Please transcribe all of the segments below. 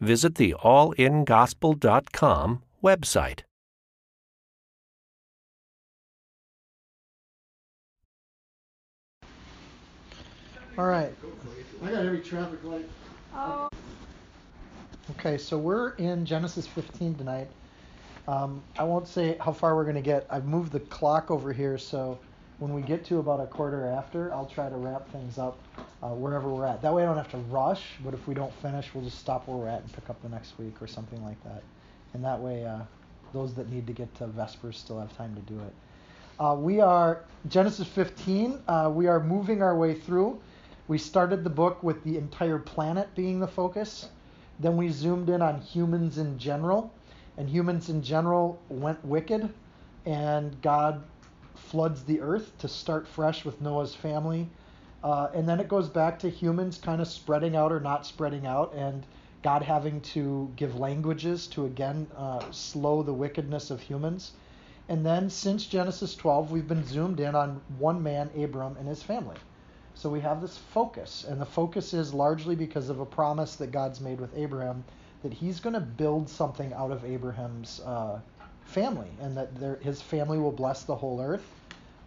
visit the allingospel.com website. All right. I got every traffic light. Oh. Okay, so we're in Genesis 15 tonight. Um, I won't say how far we're going to get. I've moved the clock over here, so when we get to about a quarter after, I'll try to wrap things up uh, wherever we're at. That way I don't have to rush, but if we don't finish, we'll just stop where we're at and pick up the next week or something like that. And that way, uh, those that need to get to Vespers still have time to do it. Uh, we are, Genesis 15, uh, we are moving our way through. We started the book with the entire planet being the focus. Then we zoomed in on humans in general. And humans in general went wicked. And God floods the earth to start fresh with Noah's family. Uh, and then it goes back to humans kind of spreading out or not spreading out, and God having to give languages to again uh, slow the wickedness of humans. And then since Genesis 12, we've been zoomed in on one man, Abram, and his family. So we have this focus, and the focus is largely because of a promise that God's made with Abraham that he's going to build something out of Abraham's uh, family, and that there, his family will bless the whole earth.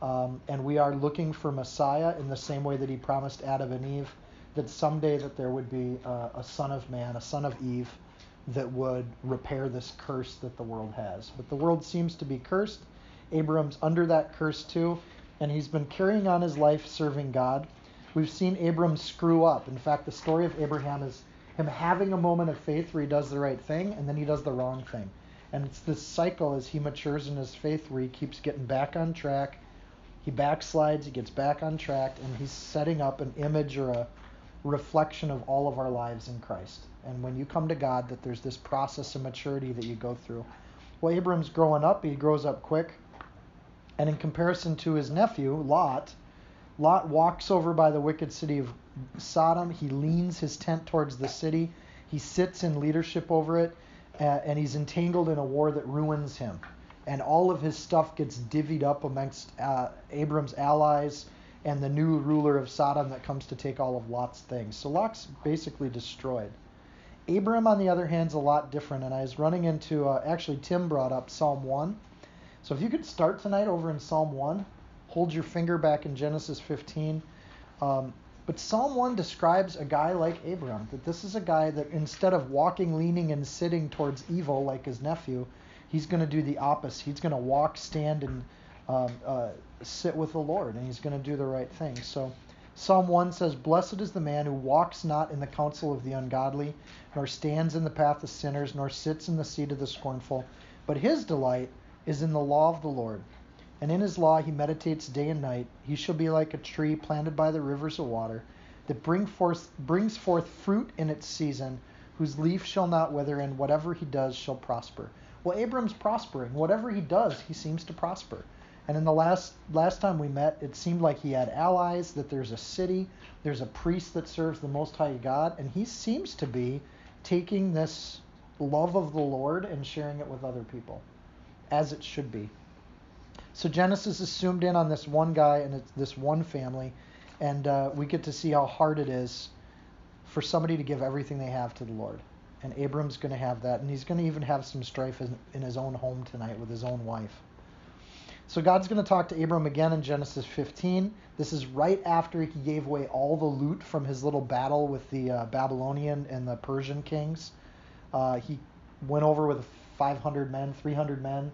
Um, and we are looking for Messiah in the same way that he promised Adam and Eve that someday that there would be uh, a son of man, a son of Eve, that would repair this curse that the world has. But the world seems to be cursed. Abram's under that curse too, and he's been carrying on his life serving God. We've seen Abram screw up. In fact, the story of Abraham is him having a moment of faith where he does the right thing and then he does the wrong thing. And it's this cycle as he matures in his faith where he keeps getting back on track he backslides, he gets back on track, and he's setting up an image or a reflection of all of our lives in Christ. And when you come to God, that there's this process of maturity that you go through. Well, Abram's growing up, he grows up quick. And in comparison to his nephew, Lot, Lot walks over by the wicked city of Sodom. He leans his tent towards the city. He sits in leadership over it, and he's entangled in a war that ruins him and all of his stuff gets divvied up amongst uh, Abram's allies and the new ruler of Sodom that comes to take all of Lot's things. So Lot's basically destroyed. Abram, on the other hand, is a lot different, and I was running into uh, actually Tim brought up Psalm 1. So if you could start tonight over in Psalm 1, hold your finger back in Genesis 15. Um, but Psalm 1 describes a guy like Abram, that this is a guy that instead of walking, leaning, and sitting towards evil like his nephew, he's going to do the opposite. He's going to walk, stand, and um, uh, sit with the Lord, and he's going to do the right thing. So Psalm 1 says, Blessed is the man who walks not in the counsel of the ungodly, nor stands in the path of sinners, nor sits in the seat of the scornful, but his delight is in the law of the Lord. And in his law he meditates day and night. He shall be like a tree planted by the rivers of water, that bring forth, brings forth fruit in its season, whose leaf shall not wither, and whatever he does shall prosper. Well, Abram's prospering. Whatever he does, he seems to prosper. And in the last last time we met, it seemed like he had allies, that there's a city, there's a priest that serves the most high God, and he seems to be taking this love of the Lord and sharing it with other people, as it should be. So Genesis is zoomed in on this one guy and this one family, and uh, we get to see how hard it is for somebody to give everything they have to the Lord and Abram's going to have that, and he's going to even have some strife in, in his own home tonight with his own wife. So God's going to talk to Abram again in Genesis 15. This is right after he gave away all the loot from his little battle with the uh, Babylonian and the Persian kings. Uh, he went over with 500 men, 300 men,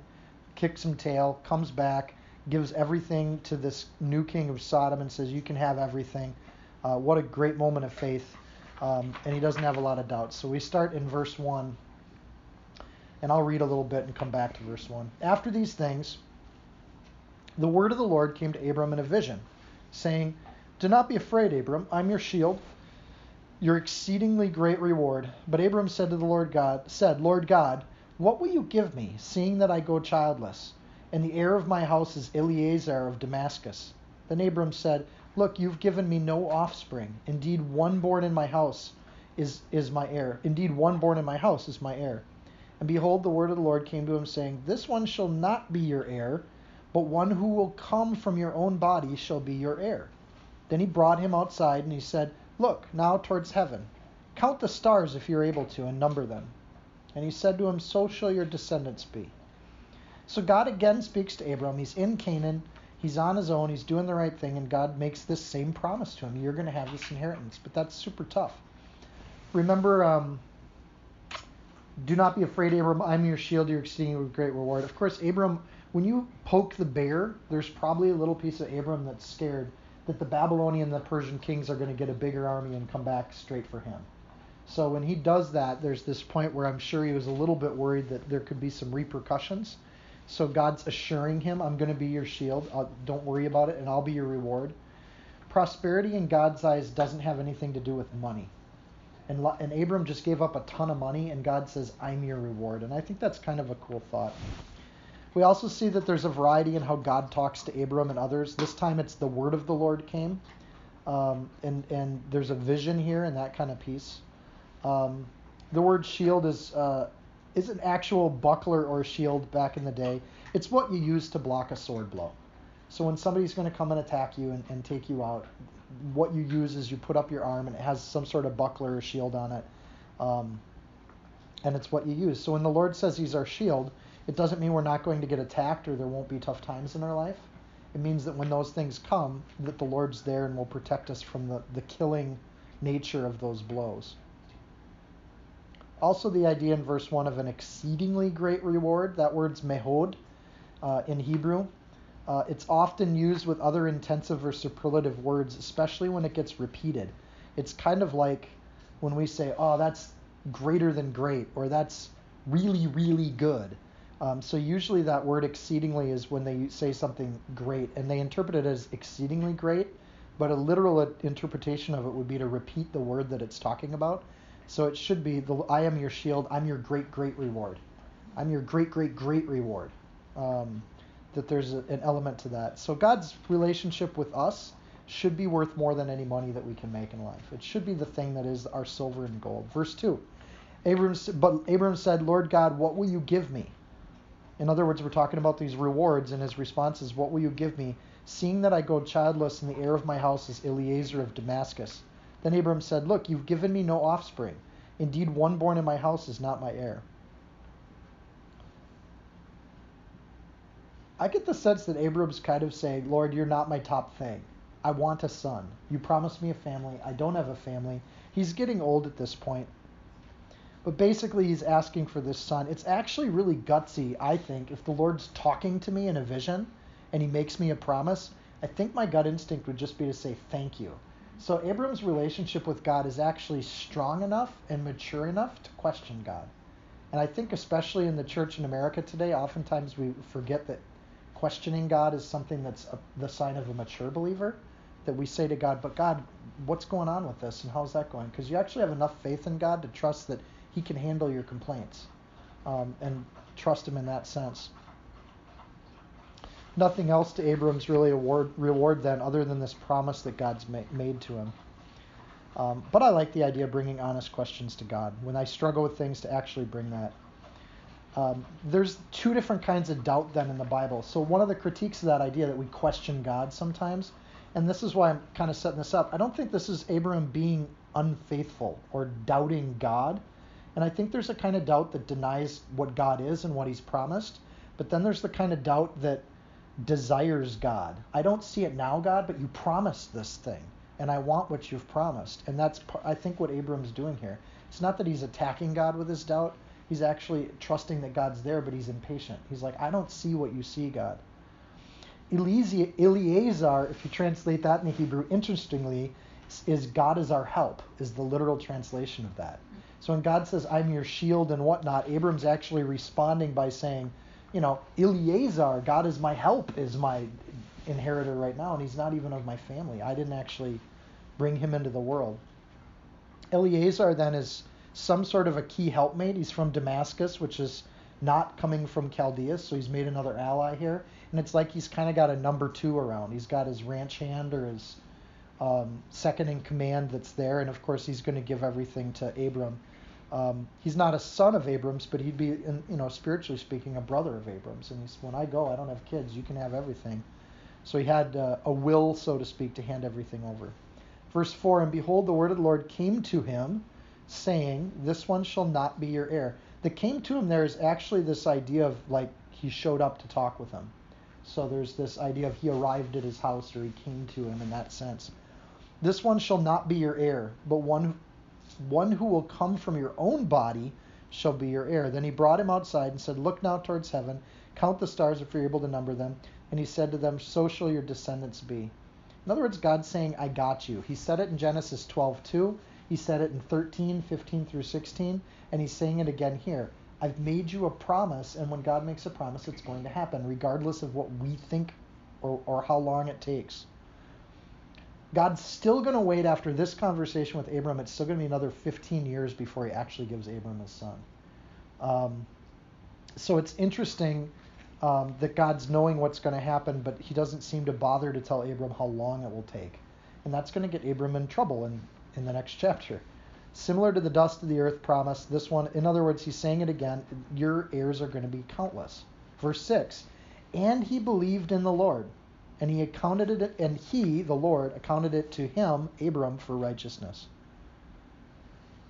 kicked some tail, comes back, gives everything to this new king of Sodom, and says, "You can have everything." Uh, what a great moment of faith um, and he doesn't have a lot of doubts. So we start in verse 1, and I'll read a little bit and come back to verse 1. After these things, the word of the Lord came to Abram in a vision, saying, Do not be afraid, Abram, I'm your shield, your exceedingly great reward. But Abram said to the Lord God, said, Lord God, what will you give me, seeing that I go childless? And the heir of my house is Eliezer of Damascus. Then Abram said, Look, you've given me no offspring. Indeed, one born in my house is, is my heir. Indeed, one born in my house is my heir. And behold, the word of the Lord came to him, saying, This one shall not be your heir, but one who will come from your own body shall be your heir. Then he brought him outside, and he said, Look now towards heaven. Count the stars if you're able to, and number them. And he said to him, So shall your descendants be. So God again speaks to Abram. He's in Canaan. He's on his own. He's doing the right thing. And God makes this same promise to him You're going to have this inheritance. But that's super tough. Remember, um, do not be afraid, Abram. I'm your shield, your a great reward. Of course, Abram, when you poke the bear, there's probably a little piece of Abram that's scared that the Babylonian and the Persian kings are going to get a bigger army and come back straight for him. So when he does that, there's this point where I'm sure he was a little bit worried that there could be some repercussions. So God's assuring him, I'm going to be your shield. I'll, uh, don't worry about it, and I'll be your reward. Prosperity in God's eyes doesn't have anything to do with money. And, and Abram just gave up a ton of money, and God says, I'm your reward. And I think that's kind of a cool thought. We also see that there's a variety in how God talks to Abram and others. This time it's the word of the Lord came. Um, and, and there's a vision here and that kind of piece. Um, the word shield is, uh, is an actual buckler or shield back in the day. It's what you use to block a sword blow. So when somebody's going to come and attack you and, and take you out, what you use is you put up your arm and it has some sort of buckler or shield on it. Um, and it's what you use. So when the Lord says He's our shield, it doesn't mean we're not going to get attacked or there won't be tough times in our life. It means that when those things come, that the Lord's there and will protect us from the, the killing nature of those blows. Also, the idea in verse 1 of an exceedingly great reward, that word's mehod uh, in Hebrew. Uh, it's often used with other intensive or superlative words, especially when it gets repeated. It's kind of like when we say, oh, that's greater than great, or that's really, really good. Um, so usually that word exceedingly is when they say something great, and they interpret it as exceedingly great. But a literal interpretation of it would be to repeat the word that it's talking about. So it should be the I am your shield. I'm your great great reward. I'm your great great great reward. Um, that there's a, an element to that. So God's relationship with us should be worth more than any money that we can make in life. It should be the thing that is our silver and gold. Verse two. Abram, but Abram said, Lord God, what will you give me? In other words, we're talking about these rewards, and his response is, What will you give me, seeing that I go childless, and the heir of my house is Eliezer of Damascus? Then Abram said, Look, you've given me no offspring. Indeed, one born in my house is not my heir. I get the sense that Abram's kind of saying, Lord, you're not my top thing. I want a son. You promised me a family. I don't have a family. He's getting old at this point. But basically, he's asking for this son. It's actually really gutsy, I think, if the Lord's talking to me in a vision and he makes me a promise. I think my gut instinct would just be to say thank you. So Abram's relationship with God is actually strong enough and mature enough to question God. And I think, especially in the church in America today, oftentimes we forget that questioning God is something that's a, the sign of a mature believer. That we say to God, but God, what's going on with this and how's that going? Because you actually have enough faith in God to trust that he can handle your complaints um, and trust him in that sense. Nothing else to Abram's really award, reward then, other than this promise that God's ma- made to him. Um, but I like the idea of bringing honest questions to God. When I struggle with things, to actually bring that. Um, there's two different kinds of doubt then in the Bible. So one of the critiques of that idea that we question God sometimes, and this is why I'm kind of setting this up. I don't think this is Abram being unfaithful or doubting God. And I think there's a kind of doubt that denies what God is and what He's promised. But then there's the kind of doubt that desires God. I don't see it now, God, but you promised this thing, and I want what you've promised. And that's, I think, what Abram's doing here. It's not that he's attacking God with his doubt. He's actually trusting that God's there, but he's impatient. He's like, I don't see what you see, God. Eliezer, if you translate that in the Hebrew, interestingly, is God is our help, is the literal translation of that. So when God says, I'm your shield and whatnot, Abram's actually responding by saying, you know, Eliezer, God is my help, is my inheritor right now, and he's not even of my family. I didn't actually bring him into the world. Eliezer then is some sort of a key helpmate. He's from Damascus, which is not coming from Chaldea, so he's made another ally here. And it's like he's kind of got a number two around. He's got his ranch hand or his um, second in command that's there, and of course he's going to give everything to Abram. Um, he's not a son of Abram's, but he'd be, in, you know, spiritually speaking, a brother of Abram's. And he's, when I go, I don't have kids. You can have everything. So he had uh, a will, so to speak, to hand everything over. Verse 4 And behold, the word of the Lord came to him, saying, This one shall not be your heir. The came to him there is actually this idea of like he showed up to talk with him. So there's this idea of he arrived at his house or he came to him in that sense. This one shall not be your heir, but one one who will come from your own body shall be your heir. Then he brought him outside and said, Look now towards heaven, count the stars if you're able to number them. And he said to them, So shall your descendants be. In other words, God's saying, I got you. He said it in Genesis 12:2. He said it in 13, 15 through 16, and he's saying it again here. I've made you a promise, and when God makes a promise, it's going to happen, regardless of what we think or, or how long it takes. God's still going to wait after this conversation with Abram. It's still going to be another 15 years before he actually gives Abram his son. Um, so it's interesting um, that God's knowing what's going to happen, but he doesn't seem to bother to tell Abram how long it will take. And that's going to get Abram in trouble in, in the next chapter. Similar to the dust of the earth promise, this one, in other words, he's saying it again your heirs are going to be countless. Verse 6 And he believed in the Lord and he accounted it and he the lord accounted it to him abram for righteousness.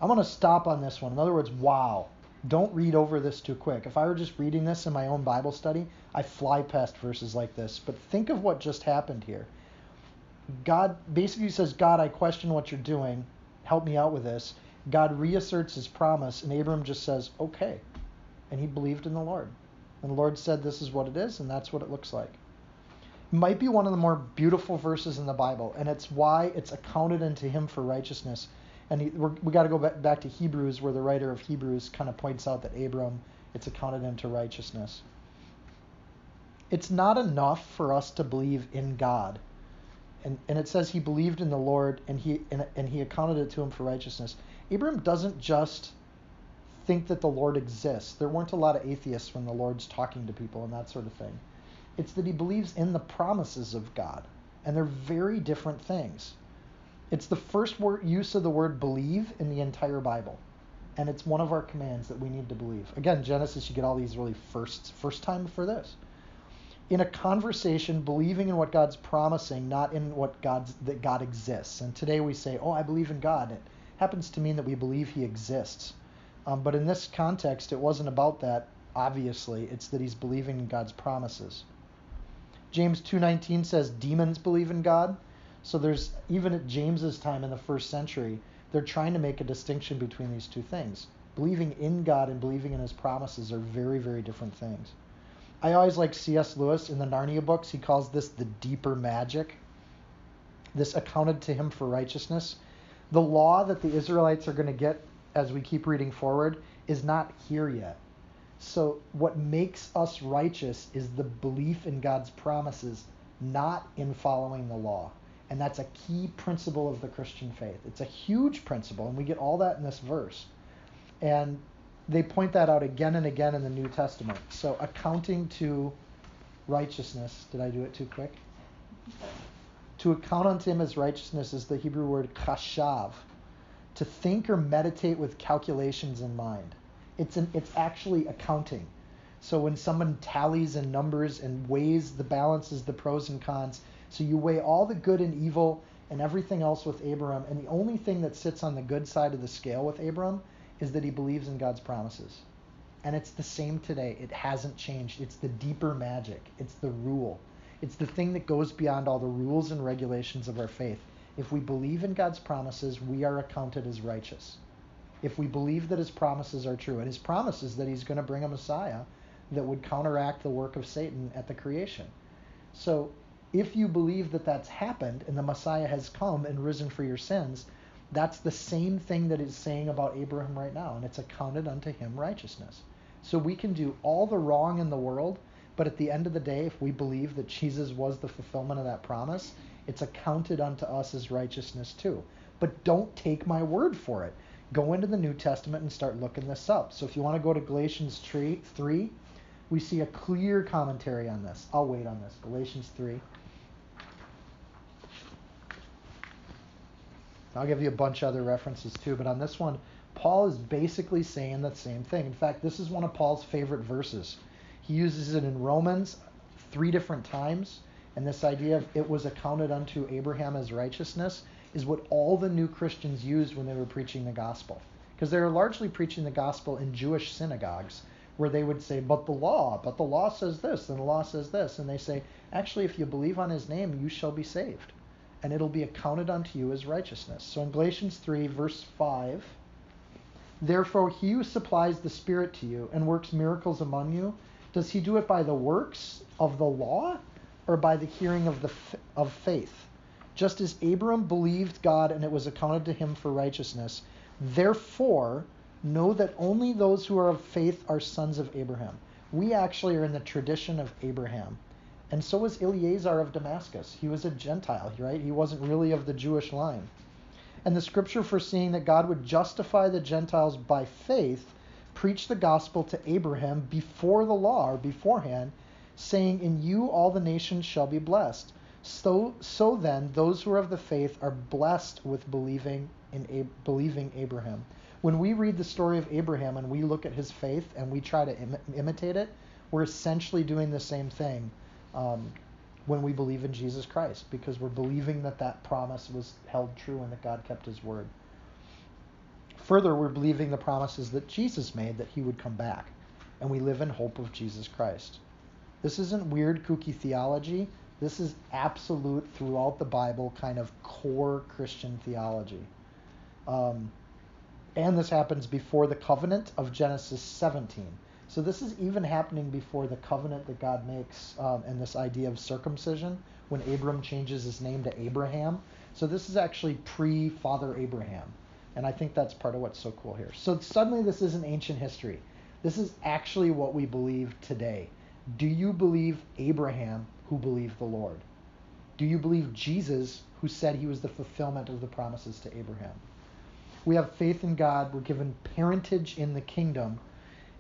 I'm going to stop on this one. In other words wow. Don't read over this too quick. If i were just reading this in my own bible study i fly past verses like this. But think of what just happened here. God basically says god i question what you're doing. Help me out with this. God reasserts his promise and abram just says okay. And he believed in the lord. And the lord said this is what it is and that's what it looks like might be one of the more beautiful verses in the Bible, and it's why it's accounted unto him for righteousness. And we got to go back, back to Hebrews, where the writer of Hebrews kind of points out that Abram, it's accounted unto righteousness. It's not enough for us to believe in God. And, and it says he believed in the Lord and he and, and he accounted it to him for righteousness. Abram doesn't just think that the Lord exists. There weren't a lot of atheists when the Lord's talking to people and that sort of thing. It's that he believes in the promises of God. And they're very different things. It's the first word, use of the word believe in the entire Bible. And it's one of our commands that we need to believe. Again, Genesis, you get all these really firsts. First time for this. In a conversation, believing in what God's promising, not in what God's that God exists. And today we say, "Oh, I believe in God." It happens to mean that we believe He exists. Um, but in this context, it wasn't about that. Obviously, it's that He's believing in God's promises. James 2:19 says demons believe in God. So there's even at James's time in the first century, they're trying to make a distinction between these two things. Believing in God and believing in his promises are very very different things. I always like C.S. Lewis in the Narnia books. He calls this the deeper magic. This accounted to him for righteousness. The law that the Israelites are going to get as we keep reading forward is not here yet. So, what makes us righteous is the belief in God's promises, not in following the law. And that's a key principle of the Christian faith. It's a huge principle, and we get all that in this verse. And they point that out again and again in the New Testament. So, accounting to righteousness, did I do it too quick? To account unto him as righteousness is the Hebrew word kashav, to think or meditate with calculations in mind. It's an it's actually accounting. So when someone tallies and numbers and weighs the balances, the pros and cons, so you weigh all the good and evil and everything else with Abram, and the only thing that sits on the good side of the scale with Abram is that he believes in God's promises. And it's the same today. It hasn't changed. It's the deeper magic. It's the rule. It's the thing that goes beyond all the rules and regulations of our faith. If we believe in God's promises, we are accounted as righteous if we believe that his promises are true. And his promise is that he's going to bring a Messiah that would counteract the work of Satan at the creation. So if you believe that that's happened and the Messiah has come and risen for your sins, that's the same thing that is saying about Abraham right now, and it's accounted unto him righteousness. So we can do all the wrong in the world, but at the end of the day, if we believe that Jesus was the fulfillment of that promise, It's accounted unto us as righteousness too. But don't take my word for it. Go into the New Testament and start looking this up. So if you want to go to Galatians 3, 3 we see a clear commentary on this. I'll wait on this. Galatians 3. I'll give you a bunch of other references too, but on this one, Paul is basically saying the same thing. In fact, this is one of Paul's favorite verses. He uses it in Romans three different times, and this idea of it was accounted unto Abraham as righteousness is what all the new Christians used when they were preaching the gospel. Because they were largely preaching the gospel in Jewish synagogues where they would say, but the law, but the law says this, and the law says this. And they say, actually, if you believe on his name, you shall be saved and it'll be accounted unto you as righteousness. So in Galatians 3, verse 5, therefore he who supplies the Spirit to you and works miracles among you, does he do it by the works of the law or by the hearing of, the, of faith? Just as Abram believed God and it was accounted to him for righteousness, therefore know that only those who are of faith are sons of Abraham. We actually are in the tradition of Abraham. And so was Eliezer of Damascus. He was a Gentile, right? He wasn't really of the Jewish line. And the scripture foreseeing that God would justify the Gentiles by faith preached the gospel to Abraham before the law or beforehand, saying, In you all the nations shall be blessed. So, so then, those who are of the faith are blessed with believing in believing Abraham. When we read the story of Abraham and we look at his faith and we try to Im- imitate it, we're essentially doing the same thing um, when we believe in Jesus Christ because we're believing that that promise was held true and that God kept his word. Further, we're believing the promises that Jesus made that he would come back, and we live in hope of Jesus Christ. This isn't weird, kooky theology. This is absolute throughout the Bible kind of core Christian theology. Um, and this happens before the covenant of Genesis 17. So this is even happening before the covenant that God makes um, and this idea of circumcision when Abram changes his name to Abraham. So this is actually pre Father Abraham. And I think that's part of what's so cool here. So suddenly this isn't ancient history. This is actually what we believe today. Do you believe Abraham who believed the Lord? Do you believe Jesus who said he was the fulfillment of the promises to Abraham? We have faith in God. We're given parentage in the kingdom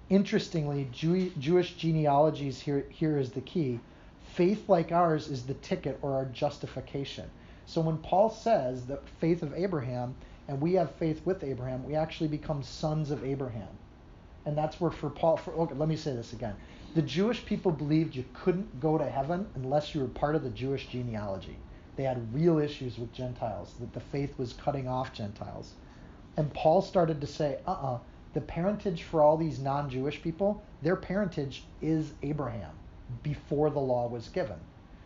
Interestingly, Jew- Jewish genealogies here, here is the key. Faith like ours is the ticket or our justification. So when Paul says that faith of Abraham and we have faith with Abraham, we actually become sons of Abraham. And that's where for Paul, for, okay, let me say this again. The Jewish people believed you couldn't go to heaven unless you were part of the Jewish genealogy. They had real issues with Gentiles, that the faith was cutting off Gentiles. And Paul started to say, uh uh-uh, uh the parentage for all these non Jewish people, their parentage is Abraham before the law was given.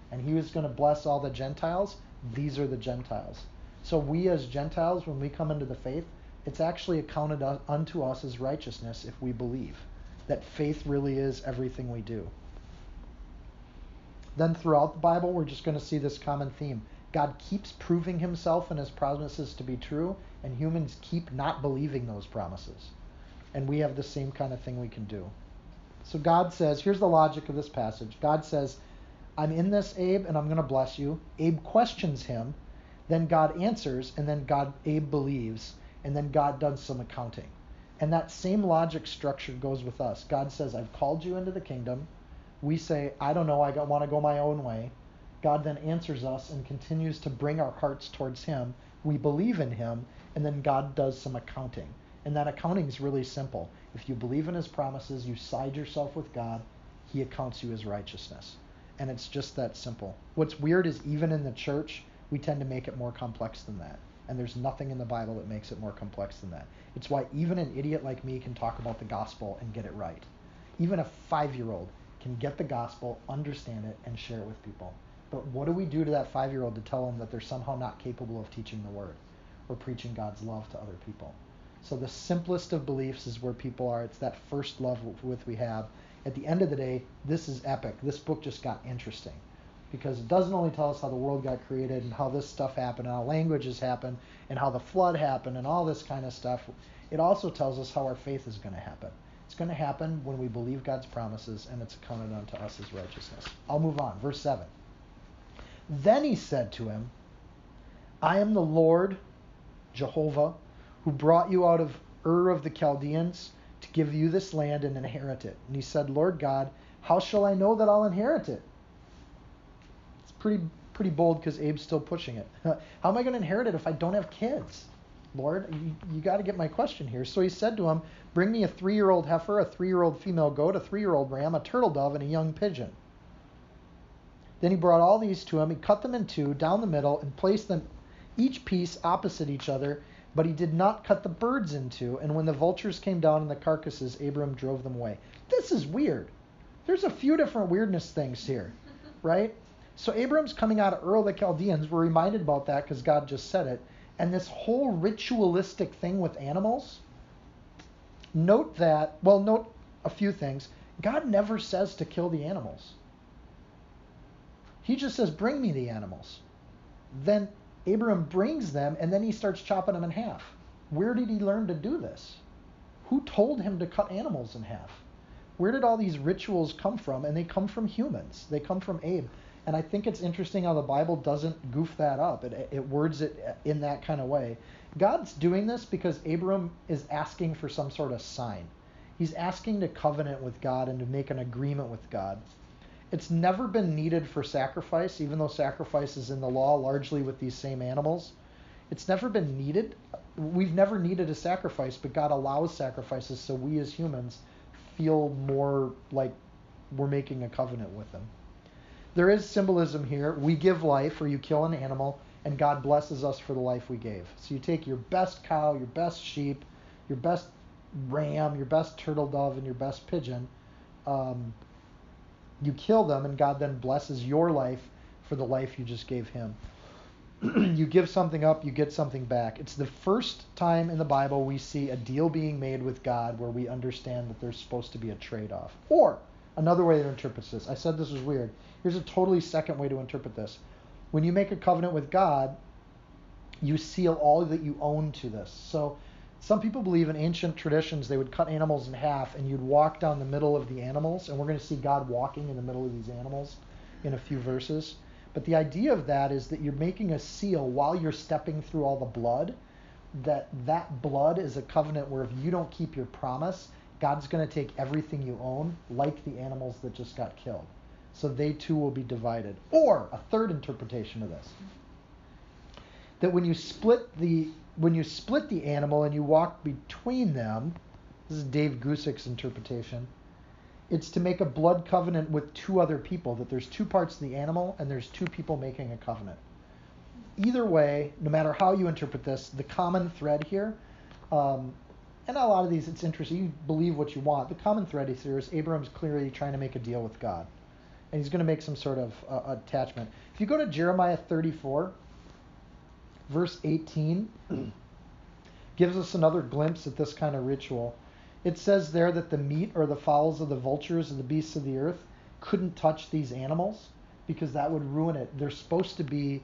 And he was going to bless all the Gentiles. These are the Gentiles. So we as Gentiles, when we come into the faith, it's actually accounted unto us as righteousness if we believe that faith really is everything we do. Then throughout the Bible, we're just going to see this common theme. God keeps proving himself and his promises to be true, and humans keep not believing those promises and we have the same kind of thing we can do. So God says, here's the logic of this passage. God says, I'm in this, Abe, and I'm going to bless you. Abe questions him. Then God answers, and then God, Abe believes, and then God does some accounting. And that same logic structure goes with us. God says, I've called you into the kingdom. We say, I don't know, I want to go my own way. God then answers us and continues to bring our hearts towards Him. We believe in Him, and then God does some accounting. And that accounting is really simple. If you believe in his promises, you side yourself with God, he accounts you as righteousness. And it's just that simple. What's weird is even in the church, we tend to make it more complex than that. And there's nothing in the Bible that makes it more complex than that. It's why even an idiot like me can talk about the gospel and get it right. Even a five year old can get the gospel, understand it, and share it with people. But what do we do to that five year old to tell them that they're somehow not capable of teaching the word or preaching God's love to other people? So the simplest of beliefs is where people are. It's that first love with we have. At the end of the day, this is epic. This book just got interesting because it doesn't only tell us how the world got created and how this stuff happened and how languages happened and how the flood happened and all this kind of stuff. It also tells us how our faith is going to happen. It's going to happen when we believe God's promises and it's accounted unto us as righteousness. I'll move on. Verse 7. Then he said to him, I am the Lord, Jehovah, who brought you out of Ur of the Chaldeans to give you this land and inherit it. And he said, Lord God, how shall I know that I'll inherit it? Pretty pretty bold because Abe's still pushing it. how am I going to inherit it if I don't have kids? Lord, you, you got to get my question here. So he said to him, Bring me a three year old heifer, a three year old female goat, a three year old ram, a turtle dove, and a young pigeon. Then he brought all these to him. He cut them in two down the middle and placed them each piece opposite each other, but he did not cut the birds in two. And when the vultures came down on the carcasses, Abram drove them away. This is weird. There's a few different weirdness things here, right? So Abram's coming out of Ur of the Chaldeans. We're reminded about that because God just said it. And this whole ritualistic thing with animals. Note that, well, note a few things. God never says to kill the animals. He just says, bring me the animals. Then Abram brings them and then he starts chopping them in half. Where did he learn to do this? Who told him to cut animals in half? Where did all these rituals come from? And they come from humans. They come from Abe. And I think it's interesting how the Bible doesn't goof that up. It, it words it in that kind of way. God's doing this because Abram is asking for some sort of sign. He's asking to covenant with God and to make an agreement with God. It's never been needed for sacrifice, even though sacrifice is in the law largely with these same animals. It's never been needed. We've never needed a sacrifice, but God allows sacrifices so we as humans feel more like we're making a covenant with Him. There is symbolism here. We give life, or you kill an animal, and God blesses us for the life we gave. So you take your best cow, your best sheep, your best ram, your best turtle dove, and your best pigeon. Um, you kill them, and God then blesses your life for the life you just gave Him. you give something up, you get something back. It's the first time in the Bible we see a deal being made with God where we understand that there's supposed to be a trade off. Or, another way to interpret this, I said this was weird. Here's a totally second way to interpret this. When you make a covenant with God, you seal all that you own to this. So, some people believe in ancient traditions they would cut animals in half and you'd walk down the middle of the animals, and we're going to see God walking in the middle of these animals in a few verses. But the idea of that is that you're making a seal while you're stepping through all the blood. That that blood is a covenant where if you don't keep your promise, God's going to take everything you own, like the animals that just got killed. So they too will be divided. Or a third interpretation of this that when you split the when you split the animal and you walk between them, this is Dave Guzik's interpretation, it's to make a blood covenant with two other people, that there's two parts of the animal and there's two people making a covenant. Either way, no matter how you interpret this, the common thread here, um, and a lot of these, it's interesting, you believe what you want. The common thread is here is Abraham's clearly trying to make a deal with God. And he's going to make some sort of uh, attachment. If you go to Jeremiah 34, verse 18 gives us another glimpse at this kind of ritual. It says there that the meat or the fowls of the vultures and the beasts of the earth couldn't touch these animals because that would ruin it. They're supposed to be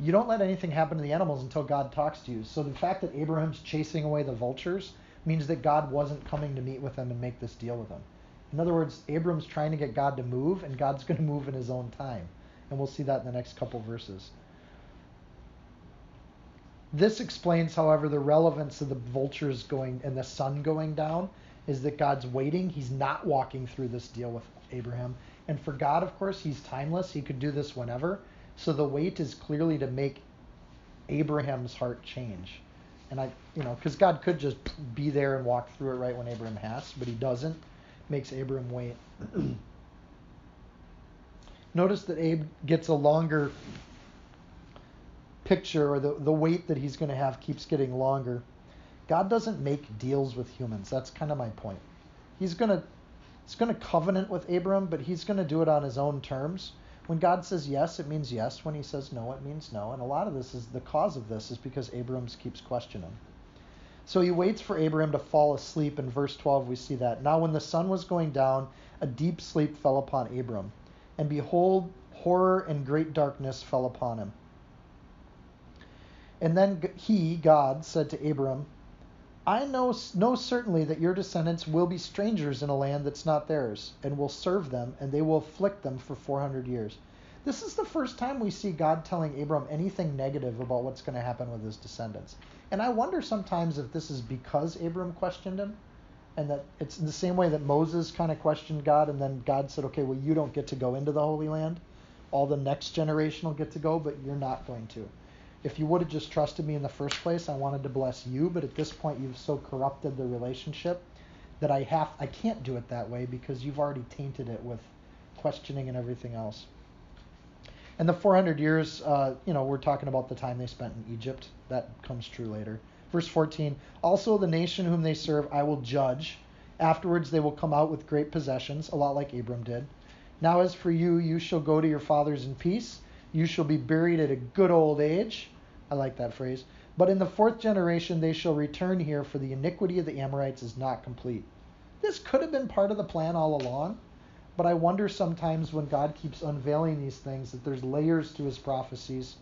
you don't let anything happen to the animals until God talks to you. So the fact that Abraham's chasing away the vultures means that God wasn't coming to meet with them and make this deal with them. In other words, Abram's trying to get God to move, and God's going to move in his own time. And we'll see that in the next couple verses. This explains, however, the relevance of the vultures going and the sun going down is that God's waiting. He's not walking through this deal with Abraham. And for God, of course, he's timeless. He could do this whenever. So the wait is clearly to make Abraham's heart change. And I, you know, because God could just be there and walk through it right when Abraham has, but he doesn't. Makes Abraham wait. Notice that Abe gets a longer picture or the, the wait that he's going to have keeps getting longer. God doesn't make deals with humans. That's kind of my point. He's going to he's going to covenant with Abram, but he's going to do it on his own terms. When God says yes, it means yes. When he says no, it means no. And a lot of this is the cause of this is because Abrams keeps questioning. So he waits for Abraham to fall asleep. In verse 12, we see that. Now, when the sun was going down, a deep sleep fell upon Abram. And behold, horror and great darkness fell upon him. And then he, God, said to Abram, I know, know certainly that your descendants will be strangers in a land that's not theirs, and will serve them, and they will afflict them for 400 years. This is the first time we see God telling Abram anything negative about what's going to happen with his descendants. And I wonder sometimes if this is because Abram questioned him, and that it's the same way that Moses kind of questioned God, and then God said, okay, well, you don't get to go into the Holy Land. All the next generation will get to go, but you're not going to. If you would have just trusted me in the first place, I wanted to bless you, but at this point, you've so corrupted the relationship that I have I can't do it that way because you've already tainted it with questioning and everything else. And the 400 years, uh, you know, we're talking about the time they spent in Egypt. That comes true later. Verse 14 Also, the nation whom they serve I will judge. Afterwards, they will come out with great possessions, a lot like Abram did. Now, as for you, you shall go to your fathers in peace. You shall be buried at a good old age. I like that phrase. But in the fourth generation, they shall return here, for the iniquity of the Amorites is not complete. This could have been part of the plan all along. But I wonder sometimes when God keeps unveiling these things that there's layers to his prophecies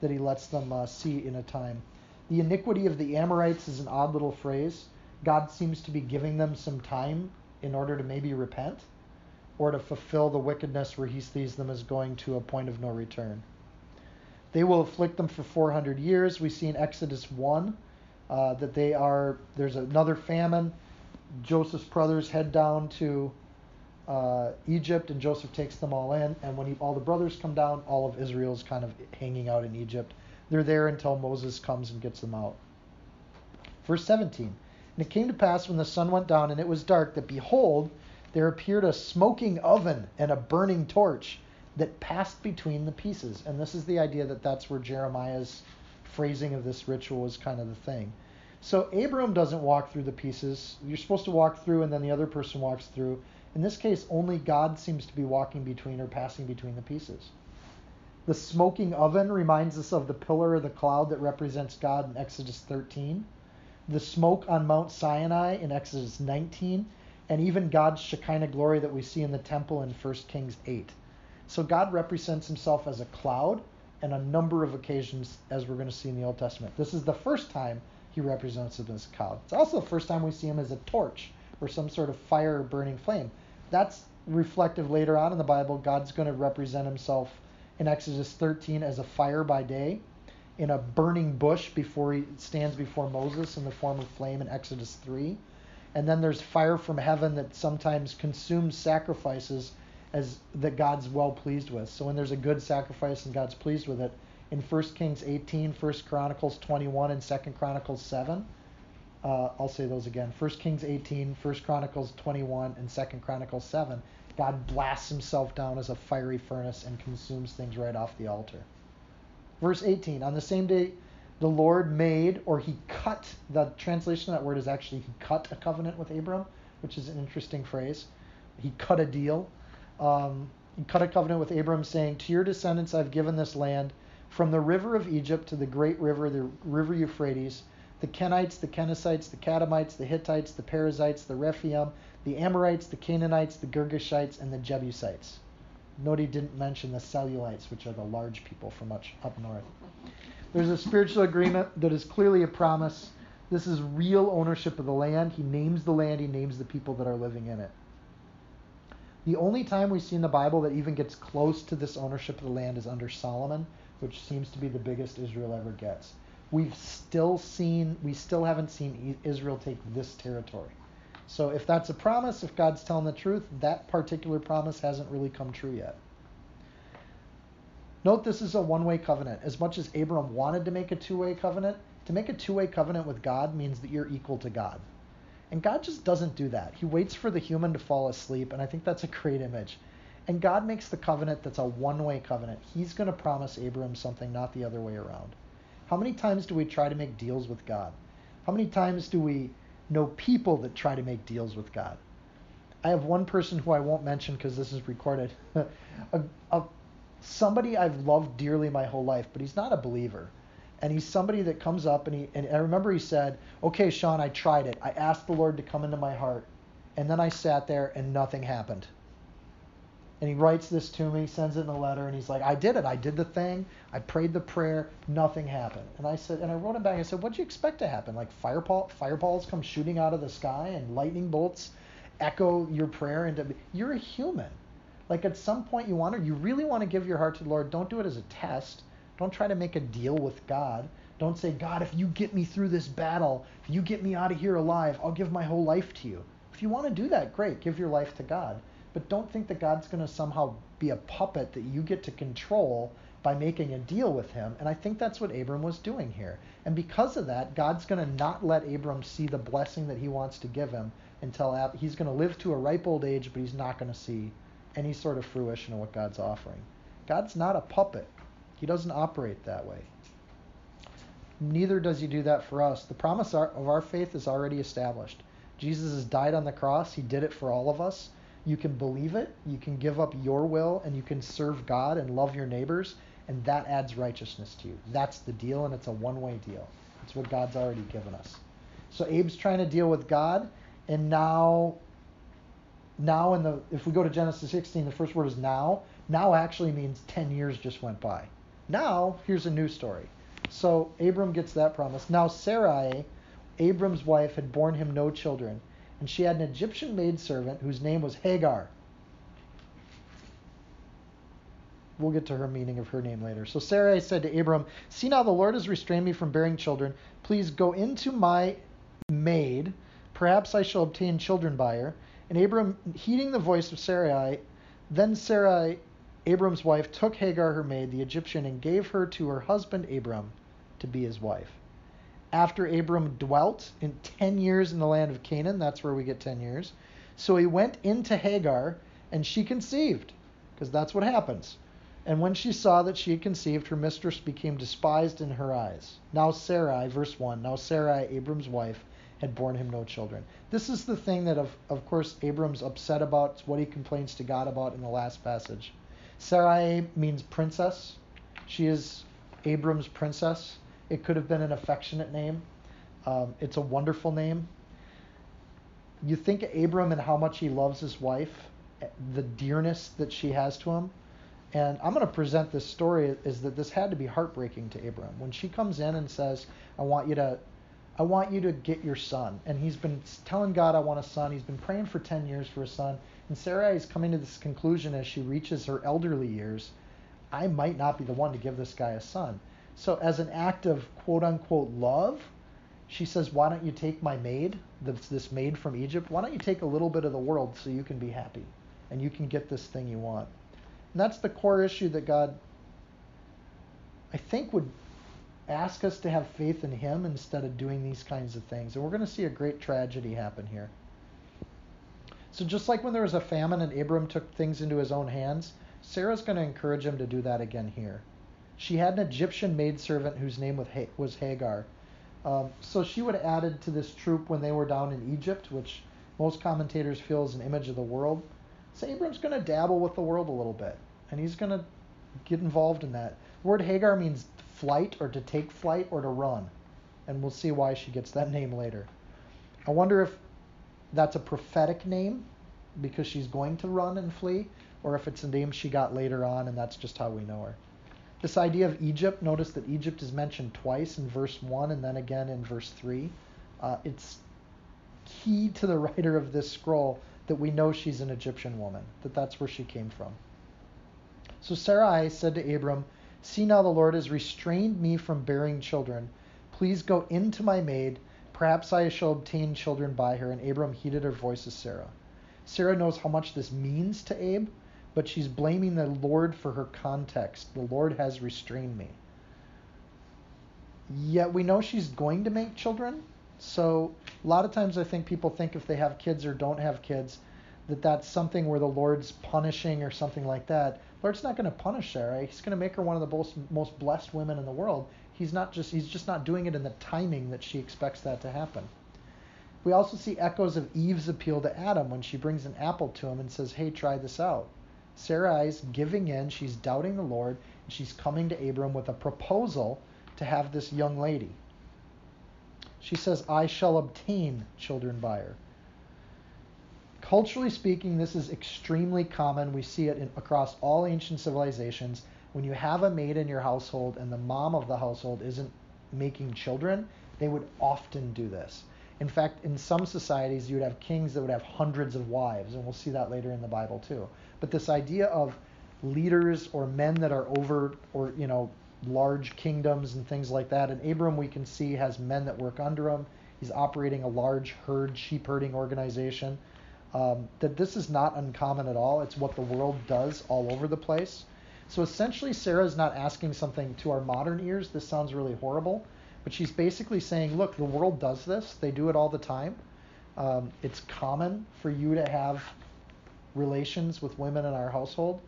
that he lets them uh, see in a time. The iniquity of the Amorites is an odd little phrase. God seems to be giving them some time in order to maybe repent or to fulfill the wickedness where he sees them as going to a point of no return. They will afflict them for 400 years. We see in Exodus 1 uh, that they are, there's another famine. Joseph's brothers head down to uh, Egypt, and Joseph takes them all in. And when he, all the brothers come down, all of Israel's kind of hanging out in Egypt. They're there until Moses comes and gets them out. Verse 17 And it came to pass when the sun went down and it was dark that behold, there appeared a smoking oven and a burning torch that passed between the pieces. And this is the idea that that's where Jeremiah's phrasing of this ritual is kind of the thing. So Abram doesn't walk through the pieces. You're supposed to walk through, and then the other person walks through. In this case, only God seems to be walking between or passing between the pieces. The smoking oven reminds us of the pillar of the cloud that represents God in Exodus 13, the smoke on Mount Sinai in Exodus 19, and even God's Shekinah glory that we see in the temple in 1 Kings 8. So God represents himself as a cloud and a number of occasions, as we're going to see in the Old Testament. This is the first time he represents him as a cloud. It's also the first time we see him as a torch or some sort of fire or burning flame that's reflective later on in the Bible. God's going to represent himself in Exodus 13 as a fire by day, in a burning bush before he stands before Moses in the form of flame in Exodus 3. And then there's fire from heaven that sometimes consumes sacrifices as that God's well pleased with. So when there's a good sacrifice and God's pleased with it, in 1 Kings 18, 1 Chronicles 21, and 2 Chronicles 7, uh, I'll say those again. 1 Kings 18, 1 Chronicles 21, and 2 Chronicles 7. God blasts himself down as a fiery furnace and consumes things right off the altar. Verse 18 On the same day, the Lord made, or he cut, the translation of that word is actually he cut a covenant with Abram, which is an interesting phrase. He cut a deal. Um, cut a covenant with Abram, saying, To your descendants I've given this land, from the river of Egypt to the great river, the river Euphrates the Kenites, the Kenizzites, the Kadmonites, the Hittites, the Perizzites, the Rephaim, the Amorites, the Canaanites, the Girgashites, and the Jebusites. Note he didn't mention the Cellulites, which are the large people from much up north. There's a spiritual agreement that is clearly a promise. This is real ownership of the land. He names the land, he names the people that are living in it. The only time we see in the Bible that even gets close to this ownership of the land is under Solomon, which seems to be the biggest Israel ever gets we've still seen we still haven't seen Israel take this territory. So if that's a promise, if God's telling the truth, that particular promise hasn't really come true yet. Note this is a one-way covenant. As much as Abram wanted to make a two-way covenant, to make a two-way covenant with God means that you're equal to God. And God just doesn't do that. He waits for the human to fall asleep, and I think that's a great image. And God makes the covenant that's a one-way covenant. He's going to promise Abram something, not the other way around. How many times do we try to make deals with God? How many times do we know people that try to make deals with God? I have one person who I won't mention because this is recorded. a, a, somebody I've loved dearly my whole life, but he's not a believer. And he's somebody that comes up and he and I remember he said, "Okay, Seann, I tried it. I asked the Lord to come into my heart, and then I sat there and nothing happened." And he writes this to me, sends it in a letter, and he's like, I did it. I did the thing. I prayed the prayer. Nothing happened. And I said, and I wrote him back. I said, "What do you expect to happen? Like fireball, fireballs come shooting out of the sky and lightning bolts echo your prayer into you're a human. Like at some point you want to, you really want to give your heart to the Lord. Don't do it as a test. Don't try to make a deal with God. Don't say, God, if you get me through this battle, if you get me out of here alive, I'll give my whole life to you. If you want to do that, great, give your life to God. But don't think that God's going to somehow be a puppet that you get to control by making a deal with him. And I think that's what Abram was doing here. And because of that, God's going to not let Abram see the blessing that he wants to give him until he's going to live to a ripe old age, but he's not going to see any sort of fruition of what God's offering. God's not a puppet. He doesn't operate that way. Neither does he do that for us. The promise of our faith is already established. Jesus has died on the cross. He did it for all of us. You can believe it, you can give up your will, and you can serve God and love your neighbors, and that adds righteousness to you. That's the deal, and it's a one way deal. It's what God's already given us. So Abe's trying to deal with God, and now now in the if we go to Genesis 16, the first word is now. Now actually means 10 years just went by. Now, here's a new story. So Abram gets that promise. Now Sarai, Abram's wife, had borne him no children, and she had an Egyptian maidservant whose name was Hagar. We'll get to her meaning of her name later. So Sarai said to Abram, See now the Lord has restrained me from bearing children. Please go into my maid. Perhaps I shall obtain children by her. And Abram, heeding the voice of Sarai, then Sarai, Abram's wife, took Hagar, her maid, the Egyptian, and gave her to her husband Abram to be his wife. After Abram dwelt in 10 years in the land of Canaan, that's where we get 10 years. So he went into Hagar, and she conceived, because that's what happens. And when she saw that she had conceived, her mistress became despised in her eyes. Now Sarai, verse 1, now Sarai, Abram's wife, had borne him no children. This is the thing that, of, of course, Abram's upset about. It's what he complains to God about in the last passage. Sarai means princess. She is Abram's princess. It could have been an affectionate name. Um, it's a wonderful name. You think of Abram and how much he loves his wife, the dearness that she has to him. And I'm going to present this story is that this had to be heartbreaking to Abram. When she comes in and says, I want you to I want you to get your son. And he's been telling God, I want a son. He's been praying for 10 years for a son. And Sarah is coming to this conclusion as she reaches her elderly years I might not be the one to give this guy a son. So, as an act of quote unquote love, she says, Why don't you take my maid, this, this maid from Egypt? Why don't you take a little bit of the world so you can be happy and you can get this thing you want? And that's the core issue that God, I think, would ask us to have faith in Him instead of doing these kinds of things. And we're going to see a great tragedy happen here. So, just like when there was a famine and Abram took things into his own hands, Sarah's going to encourage him to do that again here. She had an Egyptian maidservant whose name was Hagar. Um, so she would have added to this troop when they were down in Egypt, which most commentators feel is an image of the world. So Abram's going to dabble with the world a little bit, and he's going to get involved in that. The word Hagar means flight or to take flight or to run. And we'll see why she gets that name later. I wonder if that's a prophetic name because she's going to run and flee, or if it's a name she got later on and that's just how we know her. This idea of Egypt, notice that Egypt is mentioned twice in verse 1 and then again in verse 3. Uh, it's key to the writer of this scroll that we know she's an Egyptian woman, that that's where she came from. So Sarai said to Abram, See now the Lord has restrained me from bearing children. Please go into my maid. Perhaps I shall obtain children by her. And Abram heeded her voice as Sarah. Sarah knows how much this means to Abe, but she's blaming the Lord for her context. The Lord has restrained me. Yet we know she's going to make children. So a lot of times I think people think if they have kids or don't have kids, that that's something where the Lord's punishing or something like that. Lord's not going to punish Sarah. He's going to make her one of the most, most blessed women in the world. He's not just he's just not doing it in the timing that she expects that to happen. We also see echoes of Eve's appeal to Adam when she brings an apple to him and says, "Hey, try this out." Sarai's giving in, she's doubting the Lord, and she's coming to Abram with a proposal to have this young lady. She says, "I shall obtain children by her." Culturally speaking, this is extremely common. We see it in, across all ancient civilizations. When you have a maid in your household and the mom of the household isn't making children, they would often do this. In fact, in some societies, you would have kings that would have hundreds of wives, and we'll see that later in the Bible too. But this idea of leaders or men that are over, or you know, large kingdoms and things like that. And Abram, we can see, has men that work under him. He's operating a large herd, sheep herding organization. Um, that this is not uncommon at all. It's what the world does all over the place. So essentially, Sarah is not asking something to our modern ears. This sounds really horrible, but she's basically saying, look, the world does this. They do it all the time. Um, it's common for you to have relations with women in our household.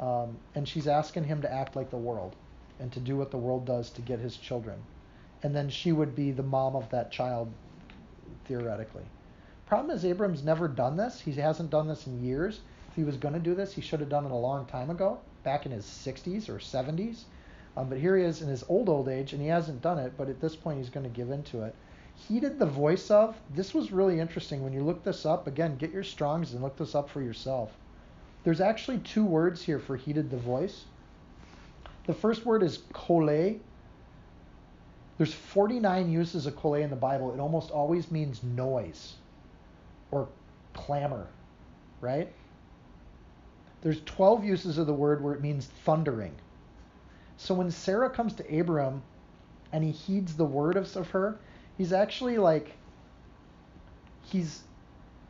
Um, and she's asking him to act like the world and to do what the world does to get his children. And then she would be the mom of that child, theoretically. Problem is, Abram's never done this. He hasn't done this in years. If he was going to do this, he should have done it a long time ago, back in his 60s or 70s. Um, but here he is in his old, old age, and he hasn't done it, but at this point, he's going to give into it. He did the voice of, this was really interesting. When you look this up, again, get your Strongs and look this up for yourself. There's actually two words here for heeded the voice. The first word is kole. There's 49 uses of kole in the Bible. It almost always means noise or clamor, right? There's 12 uses of the word where it means thundering. So when Sarah comes to Abram and he heeds the word of, of her, he's actually like he's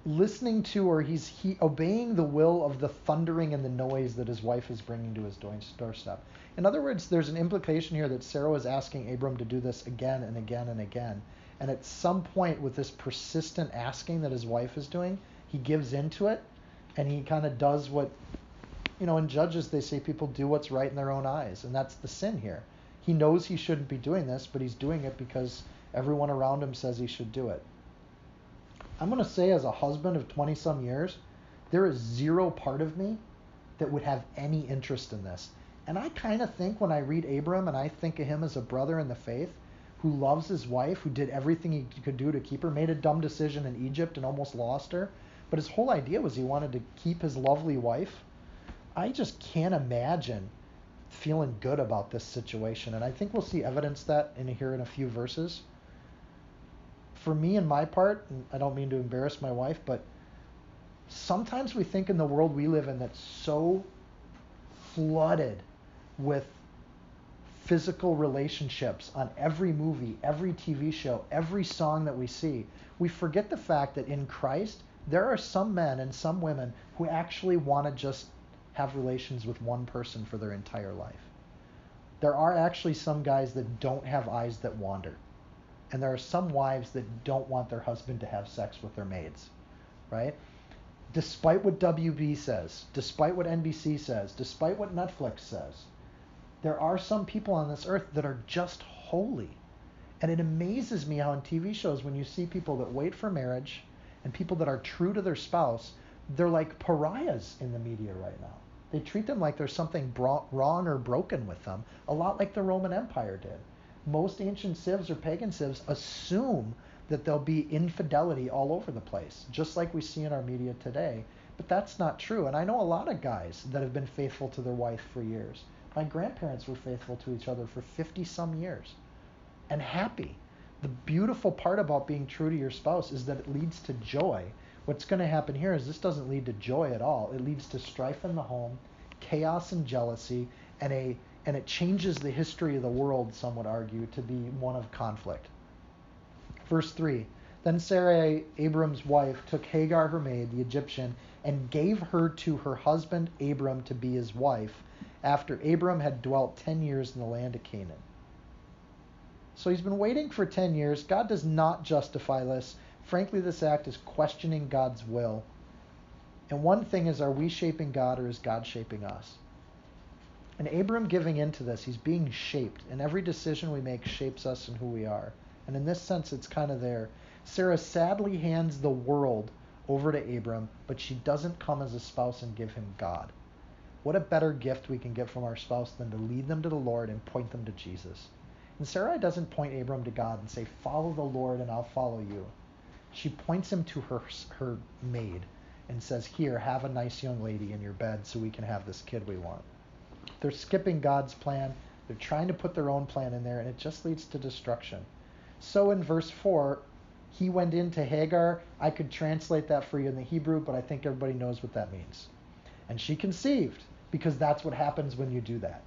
listening to or he's he obeying the will of the thundering and the noise that his wife is bringing to his doorstep. In other words, there's an implication here that Sarah was asking Abram to do this again and again and again. And at some point, with this persistent asking that his wife is doing, he gives into it and he kind of does what, you know, in Judges, they say people do what's right in their own eyes. And that's the sin here. He knows he shouldn't be doing this, but he's doing it because everyone around him says he should do it. I'm going to say, as a husband of 20 some years, there is zero part of me that would have any interest in this. And I kind of think when I read Abram and I think of him as a brother in the faith who loves his wife, who did everything he could do to keep her, made a dumb decision in Egypt and almost lost her. But his whole idea was he wanted to keep his lovely wife. I just can't imagine feeling good about this situation. And I think we'll see evidence that in here in a few verses. For me and my part, and I don't mean to embarrass my wife, but sometimes we think in the world we live in that's so flooded with physical relationships on every movie, every TV show, every song that we see, we forget the fact that in Christ, there are some men and some women who actually want to just have relations with one person for their entire life. There are actually some guys that don't have eyes that wander. And there are some wives that don't want their husband to have sex with their maids, right? Despite what WB says, despite what NBC says, despite what Netflix says, there are some people on this earth that are just holy. And it amazes me how in TV shows, when you see people that wait for marriage and people that are true to their spouse, they're like pariahs in the media right now. They treat them like there's something wrong or broken with them, a lot like the Roman Empire did. Most ancient civs or pagan civs assume that there'll be infidelity all over the place, just like we see in our media today. But that's not true. And I know a lot of guys that have been faithful to their wife for years. My grandparents were faithful to each other for 50 some years and happy. The beautiful part about being true to your spouse is that it leads to joy. What's going to happen here is this doesn't lead to joy at all. It leads to strife in the home, chaos and jealousy, and a and it changes the history of the world, some would argue, to be one of conflict. Verse 3 Then Sarai, Abram's wife, took Hagar, her maid, the Egyptian, and gave her to her husband Abram to be his wife, after Abram had dwelt 10 years in the land of Canaan. So he's been waiting for 10 years. God does not justify this. Frankly, this act is questioning God's will. And one thing is, are we shaping God or is God shaping us? And Abram giving into this, he's being shaped. And every decision we make shapes us and who we are. And in this sense, it's kind of there. Sarah sadly hands the world over to Abram, but she doesn't come as a spouse and give him God. What a better gift we can get from our spouse than to lead them to the Lord and point them to Jesus. And Sarai doesn't point Abram to God and say, Follow the Lord and I'll follow you. She points him to her, her maid and says, Here, have a nice young lady in your bed so we can have this kid we want. They're skipping God's plan. They're trying to put their own plan in there, and it just leads to destruction. So in verse 4, he went into Hagar. I could translate that for you in the Hebrew, but I think everybody knows what that means. And she conceived, because that's what happens when you do that.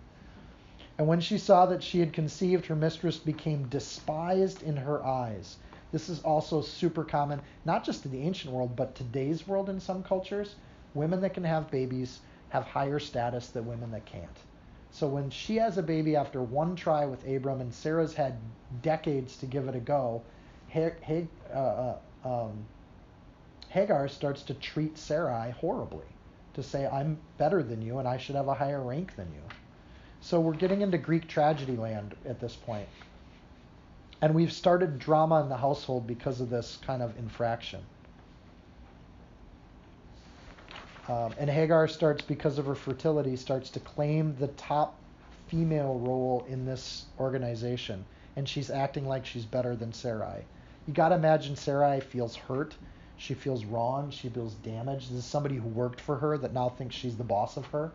And when she saw that she had conceived, her mistress became despised in her eyes. This is also super common, not just in the ancient world, but today's world in some cultures. Women that can have babies have higher status than women that can't. So when she has a baby after one try with Abram and Sarah's had decades to give it a go, uh, uh, um, Hagar starts to treat Sarai horribly, to say, I'm better than you and I should have a higher rank than you. So we're getting into Greek tragedy land at this point. And we've started drama in the household because of this kind of infraction. Um, and Hagar starts, because of her fertility, starts to claim the top female role in this organization. And she's acting like she's better than Sarai. You got to imagine Sarai feels hurt. She feels wrong. She feels damaged. This is somebody who worked for her that now thinks she's the boss of her.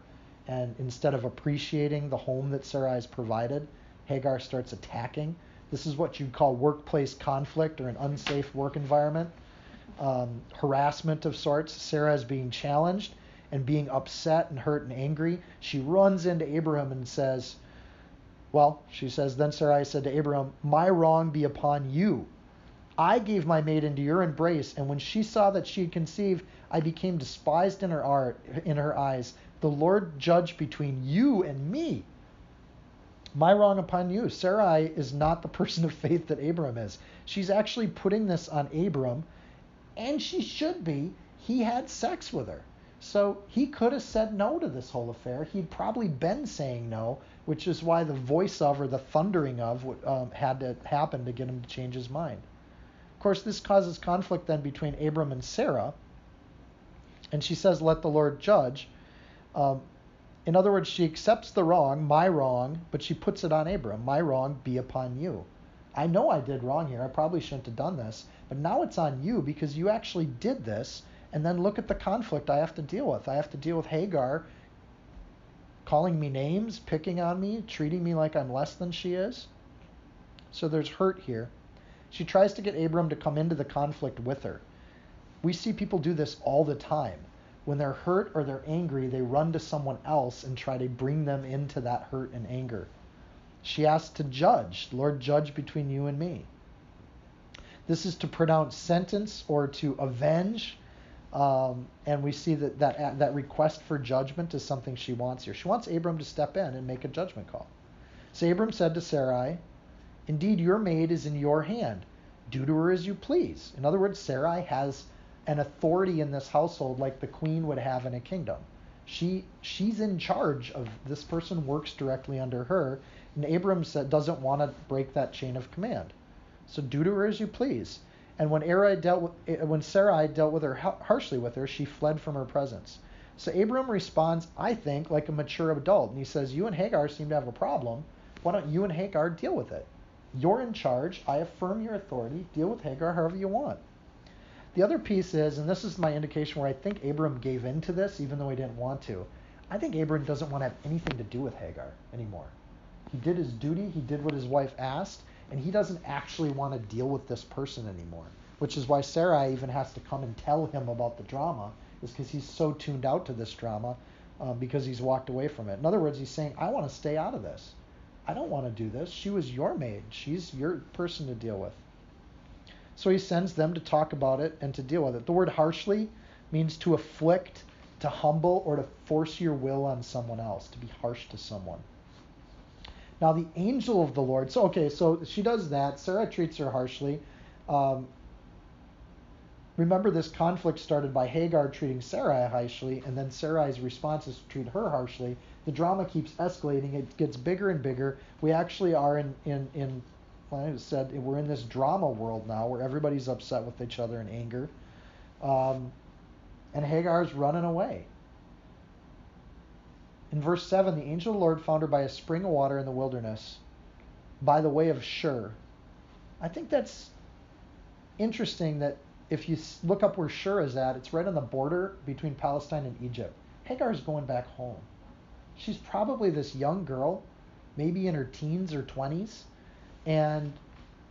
And instead of appreciating the home that Sarai has provided, Hagar starts attacking. This is what you'd call workplace conflict or an unsafe work environment. Um, harassment of sorts. Sarah is being challenged and being upset and hurt and angry. She runs into Abraham and says, Well, she says, Then Sarai said to Abraham, My wrong be upon you. I gave my maid into your embrace, and when she saw that she had conceived, I became despised in her art, in her eyes. The Lord judge between you and me. My wrong upon you. Sarai is not the person of faith that Abram is. She's actually putting this on Abram, and she should be. He had sex with her. So he could have said no to this whole affair. He'd probably been saying no, which is why the voice of or the thundering of um, had to happen to get him to change his mind. Course, this causes conflict then between Abram and Sarah. And she says, Let the Lord judge. Um, in other words, she accepts the wrong, my wrong, but she puts it on Abram. My wrong be upon you. I know I did wrong here. I probably shouldn't have done this, but now it's on you because you actually did this. And then look at the conflict I have to deal with. I have to deal with Hagar calling me names, picking on me, treating me like I'm less than she is. So there's hurt here. She tries to get Abram to come into the conflict with her. We see people do this all the time when they're hurt or they're angry, they run to someone else and try to bring them into that hurt and anger. She asks to judge, Lord, judge between you and me. This is to pronounce sentence or to avenge. Um, and we see that, that that request for judgment is something she wants here. She wants Abram to step in and make a judgment call. So Abram said to Sarai, Indeed, your maid is in your hand. Do to her as you please. In other words, Sarai has an authority in this household like the queen would have in a kingdom. She she's in charge of this person works directly under her, and Abram doesn't want to break that chain of command. So do to her as you please. And when Sarai dealt with, eh, when Sarai dealt with her harshly with her, she fled from her presence. So Abram responds, I think, like a mature adult, and he says, "You and Hagar seem to have a problem. Why don't you and Hagar deal with it? You're in charge. I affirm your authority. Deal with Hagar however you want." The other piece is, and this is my indication where I think Abram gave in to this, even though he didn't want to. I think Abram doesn't want to have anything to do with Hagar anymore. He did his duty, he did what his wife asked, and he doesn't actually want to deal with this person anymore. Which is why Sarai even has to come and tell him about the drama, is because he's so tuned out to this drama um, because he's walked away from it. In other words, he's saying, I want to stay out of this. I don't want to do this. She was your maid. She's your person to deal with. So he sends them to talk about it and to deal with it. The word harshly means to afflict, to humble, or to force your will on someone else, to be harsh to someone. Now, the angel of the Lord, so okay, so she does that. Sarah treats her harshly. Um, remember, this conflict started by Hagar treating Sarai harshly, and then Sarai's response is to treat her harshly. The drama keeps escalating, it gets bigger and bigger. We actually are in, in, in I said we're in this drama world now where everybody's upset with each other in anger. Um, and Hagar's running away. In verse 7, the angel of the Lord found her by a spring of water in the wilderness, by the way of Shur. I think that's interesting that if you look up where Shur is at, it's right on the border between Palestine and Egypt. Hagar's going back home. She's probably this young girl, maybe in her teens or 20s, and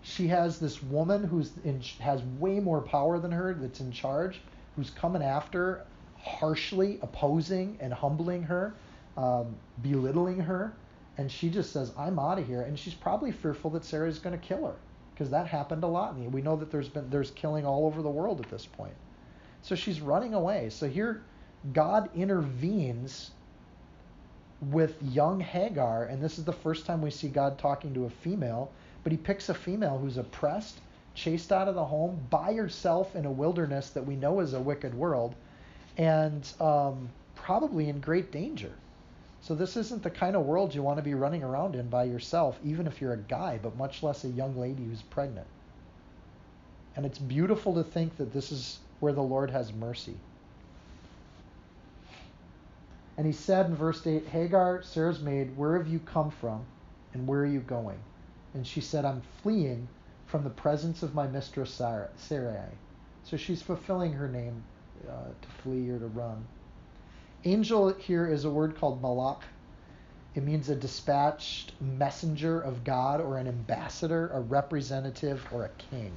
she has this woman who's in, has way more power than her that's in charge, who's coming after, harshly opposing and humbling her, um, belittling her, and she just says, "I'm out of here," and she's probably fearful that Sarah is going to kill her because that happened a lot. And we know that there's been there's killing all over the world at this point. So she's running away. So here, God intervenes with young Hagar, and this is the first time we see God talking to a female but he picks a female who's oppressed, chased out of the home, by herself in a wilderness that we know is a wicked world, and um, probably in great danger. So this isn't the kind of world you want to be running around in by yourself, even if you're a guy, but much less a young lady who's pregnant. And it's beautiful to think that this is where the Lord has mercy. And he said in verse 8, Hagar, Sarah's maid, where have you come from and where are you going? And she said, I'm fleeing from the presence of my mistress Sarai. So she's fulfilling her name uh, to flee or to run. Angel here is a word called malak. It means a dispatched messenger of God or an ambassador, a representative, or a king.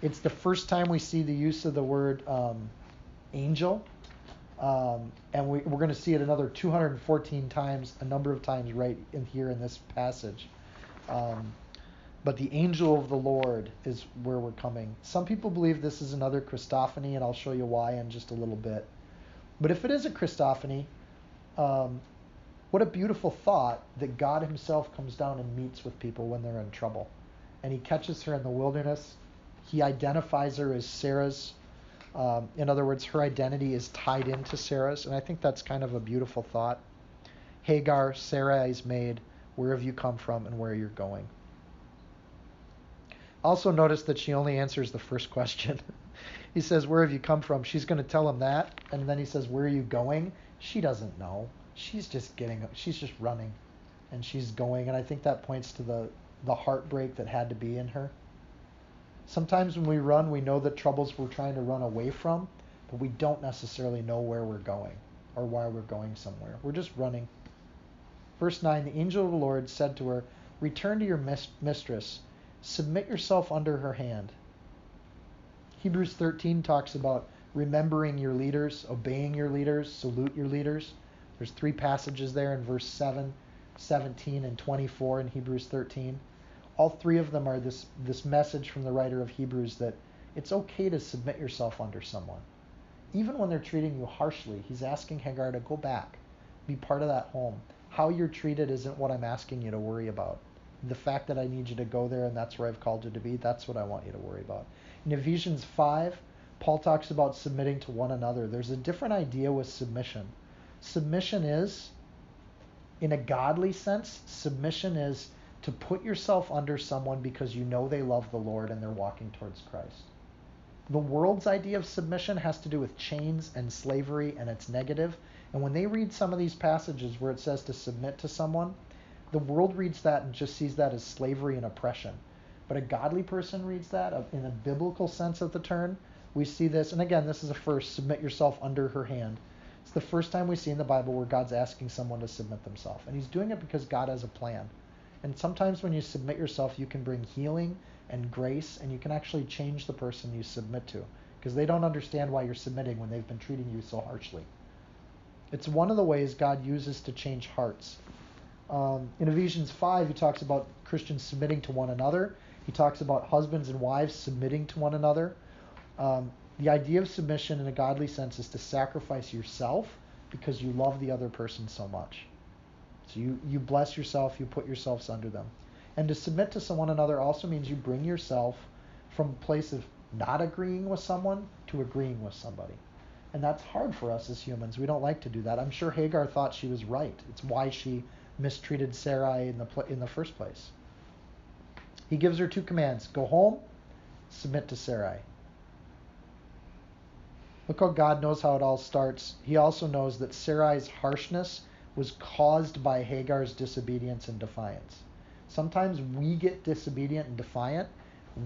It's the first time we see the use of the word um, angel. Um, and we, are going to see it another 214 times, a number of times right in here in this passage. Um, but the angel of the Lord is where we're coming. Some people believe this is another Christophany, and I'll show you why in just a little bit. But if it is a Christophany, um, what a beautiful thought that God Himself comes down and meets with people when they're in trouble. And He catches her in the wilderness. He identifies her as Sarah's. Um, in other words, her identity is tied into Sarah's. And I think that's kind of a beautiful thought. Hagar, Sarah is made. where have you come from and where you're going. Also, notice that she only answers the first question. he says, Where have you come from? She's going to tell him that. And then he says, Where are you going? She doesn't know. She's just getting, she's just running and she's going. And I think that points to the, the heartbreak that had to be in her. Sometimes when we run, we know the troubles we're trying to run away from, but we don't necessarily know where we're going or why we're going somewhere. We're just running. Verse 9 The angel of the Lord said to her, Return to your mistress, submit yourself under her hand. Hebrews 13 talks about remembering your leaders, obeying your leaders, salute your leaders. There's three passages there in verse 7, 17, and 24 in Hebrews 13. All three of them are this, this message from the writer of Hebrews that it's okay to submit yourself under someone. Even when they're treating you harshly, he's asking Hagar to go back, be part of that home how you're treated isn't what I'm asking you to worry about. The fact that I need you to go there and that's where I've called you to be, that's what I want you to worry about. In Ephesians 5, Paul talks about submitting to one another. There's a different idea with submission. Submission is, in a godly sense, submission is to put yourself under someone because you know they love the Lord and they're walking towards Christ. The world's idea of submission has to do with chains and slavery and it's negative. And when they read some of these passages where it says to submit to someone, the world reads that and just sees that as slavery and oppression. But a godly person reads that in a biblical sense of the term. We see this, and again, this is a first submit yourself under her hand. It's the first time we see in the Bible where God's asking someone to submit themselves. And he's doing it because God has a plan. And sometimes when you submit yourself, you can bring healing and grace, and you can actually change the person you submit to because they don't understand why you're submitting when they've been treating you so harshly. It's one of the ways God uses to change hearts. Um, in Ephesians 5, he talks about Christians submitting to one another. He talks about husbands and wives submitting to one another. Um, the idea of submission in a godly sense is to sacrifice yourself because you love the other person so much. So you, you bless yourself, you put yourselves under them. And to submit to one another also means you bring yourself from a place of not agreeing with someone to agreeing with somebody. And that's hard for us as humans. We don't like to do that. I'm sure Hagar thought she was right. It's why she mistreated Sarai in the pl- in the first place. He gives her two commands: go home, submit to Sarai. Look how God knows how it all starts. He also knows that Sarai's harshness was caused by Hagar's disobedience and defiance. Sometimes we get disobedient and defiant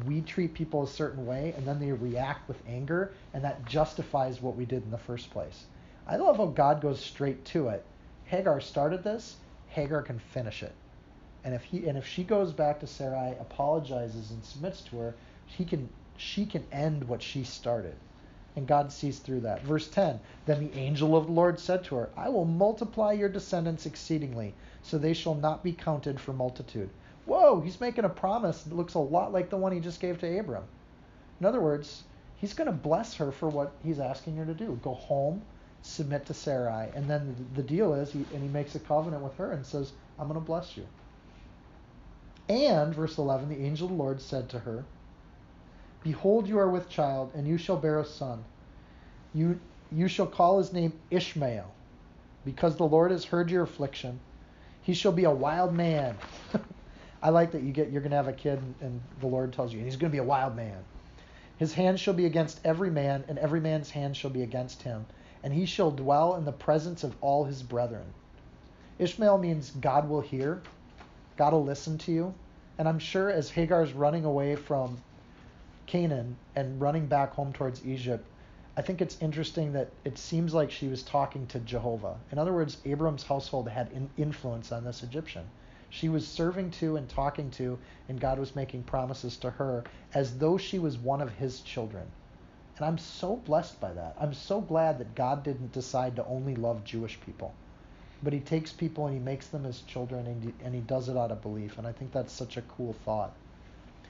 we treat people a certain way and then they react with anger and that justifies what we did in the first place. I love how God goes straight to it. Hagar started this, Hagar can finish it. And if he and if she goes back to Sarai, apologizes and submits to her, he can she can end what she started. And God sees through that. Verse 10 Then the angel of the Lord said to her, I will multiply your descendants exceedingly, so they shall not be counted for multitude. Whoa, he's making a promise that looks a lot like the one he just gave to Abram. In other words, he's going to bless her for what he's asking her to do go home, submit to Sarai. And then the deal is, he, and he makes a covenant with her and says, I'm going to bless you. And, verse 11, the angel of the Lord said to her, Behold, you are with child, and you shall bear a son. You, you shall call his name Ishmael, because the Lord has heard your affliction. He shall be a wild man. I like that you get you're to have a kid, and the Lord tells you he's to be a wild man. His hand shall be against every man, and every man's hand shall be against him, and he shall dwell in the presence of all his brethren. Ishmael means God will hear, God will listen to you. And I'm sure as Hagar's running away from Canaan and running back home towards Egypt, I think it's interesting that it seems like she was talking to Jehovah. In other words, Abram's household had in influence on this Egyptian. She was serving to and talking to, and God was making promises to her as though she was one of his children. And I'm so blessed by that. I'm so glad that God didn't decide to only love Jewish people. But he takes people and he makes them his children and he, and he does it out of belief. And I think that's such a cool thought.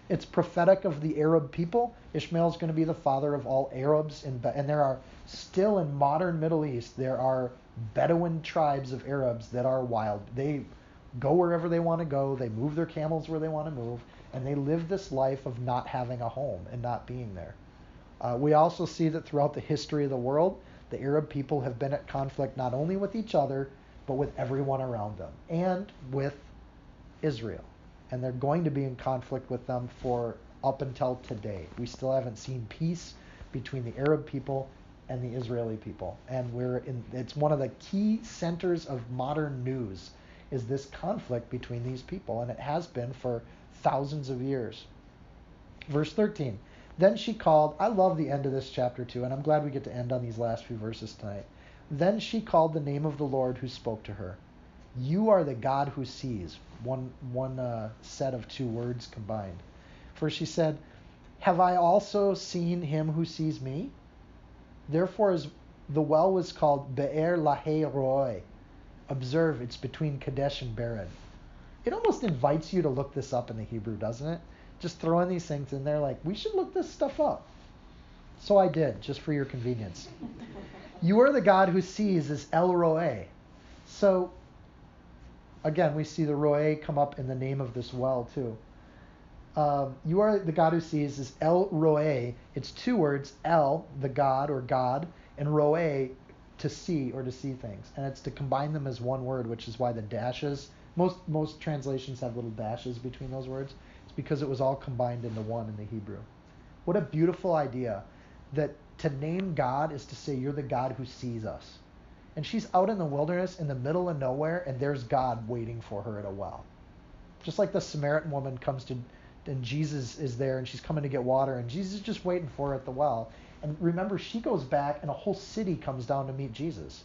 It's prophetic of the Arab people. Ishmael is going to be the father of all Arabs, in, and there are still in modern Middle East there are Bedouin tribes of Arabs that are wild. They go wherever they want to go. They move their camels where they want to move, and they live this life of not having a home and not being there. Uh, we also see that throughout the history of the world, the Arab people have been at conflict not only with each other, but with everyone around them and with Israel and they're going to be in conflict with them for up until today. We still haven't seen peace between the Arab people and the Israeli people. And we're in it's one of the key centers of modern news is this conflict between these people and it has been for thousands of years. Verse 13. Then she called, I love the end of this chapter too, and I'm glad we get to end on these last few verses tonight. Then she called the name of the Lord who spoke to her. You are the God who sees. One, one uh, set of two words combined. For she said, Have I also seen him who sees me? Therefore, is, the well was called Be'er Lahai Roi. Observe, it's between Kadesh and Bered. It almost invites you to look this up in the Hebrew, doesn't it? Just throwing these things in there like, we should look this stuff up. So I did, just for your convenience. you are the God who sees as El Roi. So again, we see the Roe come up in the name of this well too. Um, you are the God who sees is El Roe. It's two words, El, the God or God, and Roe, to see or to see things. And it's to combine them as one word, which is why the dashes, most, most translations have little dashes between those words. It's because it was all combined into one in the Hebrew. What a beautiful idea that to name God is to say you're the God who sees us and she's out in the wilderness in the middle of nowhere, and there's God waiting for her at a well. Just like the Samaritan woman comes to, and Jesus is there, and she's coming to get water, and Jesus is just waiting for her at the well. And remember, she goes back, and a whole city comes down to meet Jesus.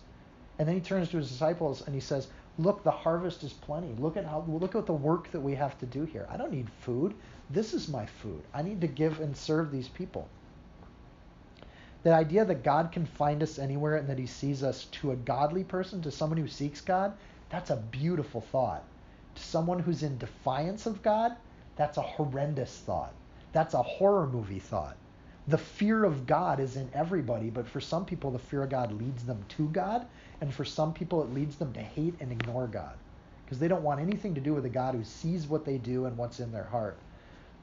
And then he turns to his disciples and he says, "Look, the harvest is plenty. Look at how look at the work that we have to do here. I don't need food. This is my food. I need to give and serve these people." That idea that God can find us anywhere and that he sees us to a godly person, to someone who seeks God, that's a beautiful thought. To someone who's in defiance of God, that's a horrendous thought. That's a horror movie thought. The fear of God is in everybody, but for some people, the fear of God leads them to God, and for some people, it leads them to hate and ignore God because they don't want anything to do with a God who sees what they do and what's in their heart.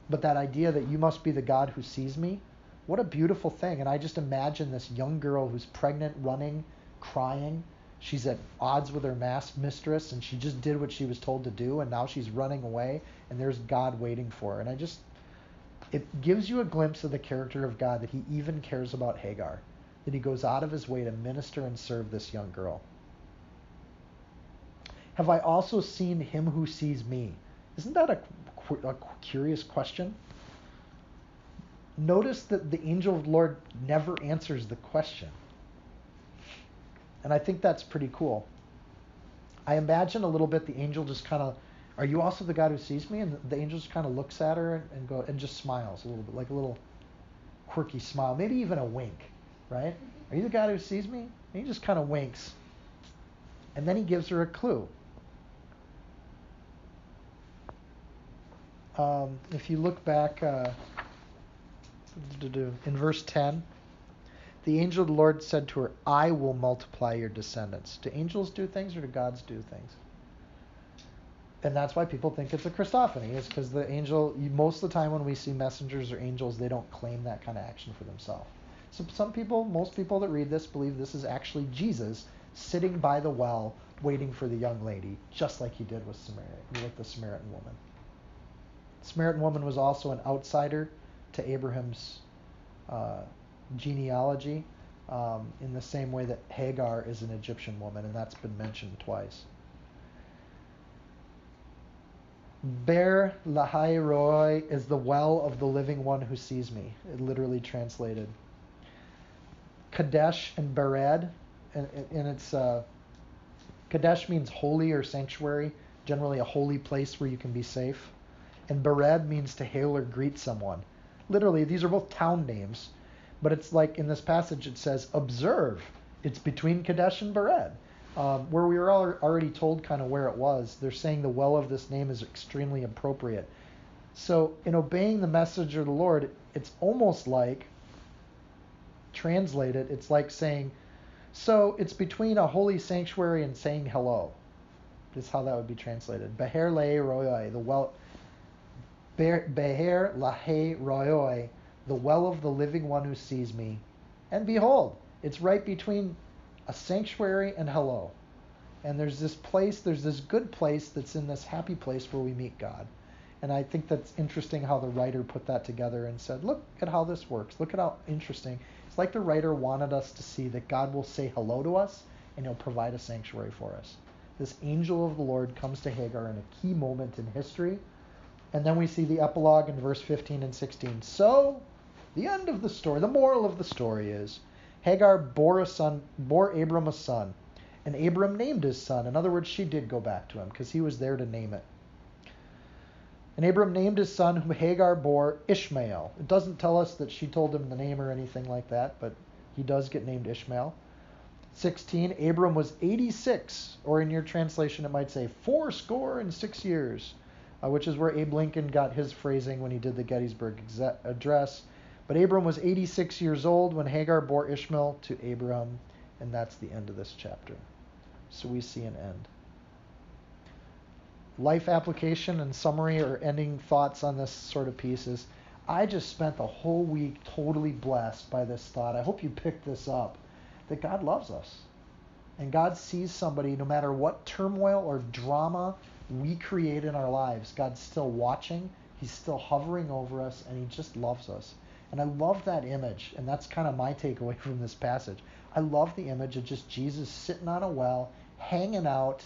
But that idea that you must be the God who sees me, what a beautiful thing. And I just imagine this young girl who's pregnant, running, crying. She's at odds with her mass mistress, and she just did what she was told to do, and now she's running away, and there's God waiting for her. And I just, it gives you a glimpse of the character of God that He even cares about Hagar, that He goes out of His way to minister and serve this young girl. Have I also seen Him who sees me? Isn't that a, a curious question? Notice that the angel of the Lord never answers the question. And I think that's pretty cool. I imagine a little bit the angel just kind of Are you also the God who sees me? And the angel just kind of looks at her and, go and just smiles a little bit, like a little quirky smile, maybe even a wink, right? Are you the God who sees me? And he just kind of winks. And then he gives her a clue. Um, if you look back uh, in verse 10, the angel of the Lord said to her, I will multiply your descendants. Do angels do things or do gods do things? And that's why people think it's a Christophany, is because the angel, most of the time when we see messengers or angels, they don't claim that kind of action for themselves. So some people, most people that read this, believe this is actually Jesus sitting by the well waiting for the young lady, just like he did with with the Samaritan woman. The Samaritan woman was also an outsider to Abraham's uh, genealogy, um, in the same way that Hagar is an Egyptian woman, and that's been mentioned twice. Ber Lahai Roi is the well of the living one who sees me, it literally translated. Kadesh and Bered, and, and it's uh, Kadesh means holy or sanctuary, generally a holy place where you can be safe. And Bered means to hail or greet someone. Literally, these are both town names, but it's like in this passage it says, observe. It's between Kadesh and Bered. Um, where we were already told kind of where it was, they're saying the well of this name is extremely appropriate. So, in obeying the message of the Lord, it's almost like, translate it, it's like saying, so it's between a holy sanctuary and saying hello. Is how that would be translated. Beher le royoi, the well. Beher lahe royoi, the well of the living one who sees me. And behold, it's right between a sanctuary and hello. And there's this place, there's this good place that's in this happy place where we meet God. And I think that's interesting how the writer put that together and said, look at how this works. Look at how interesting It's like the writer wanted us to see that God will say hello to us and he'll provide a sanctuary for us. This angel of the Lord comes to Hagar in a key moment in history. And then we see the epilogue in verse 15 and 16. So, the end of the story, the moral of the story is Hagar bore a son, bore Abram a son, and Abram named his son. In other words, she did go back to him because he was there to name it. And Abram named his son, whom Hagar bore, Ishmael. It doesn't tell us that she told him the name or anything like that, but he does get named Ishmael. 16, Abram was 86, or in your translation it might say four score and six years, uh, which is where Abe Lincoln got his phrasing when he did the Gettysburg Address. But Abram was 86 years old when Hagar bore Ishmael to Abram, and that's the end of this chapter. So we see an end life application and summary or ending thoughts on this sort of piece is I just spent the whole week totally blessed by this thought. I hope you picked this up that God loves us. And God sees somebody, no matter what turmoil or drama we create in our lives, God's still watching, He's still hovering over us, and He just loves us. And I love that image, and that's kind of my takeaway from this passage. I love the image of just Jesus sitting on a well, hanging out,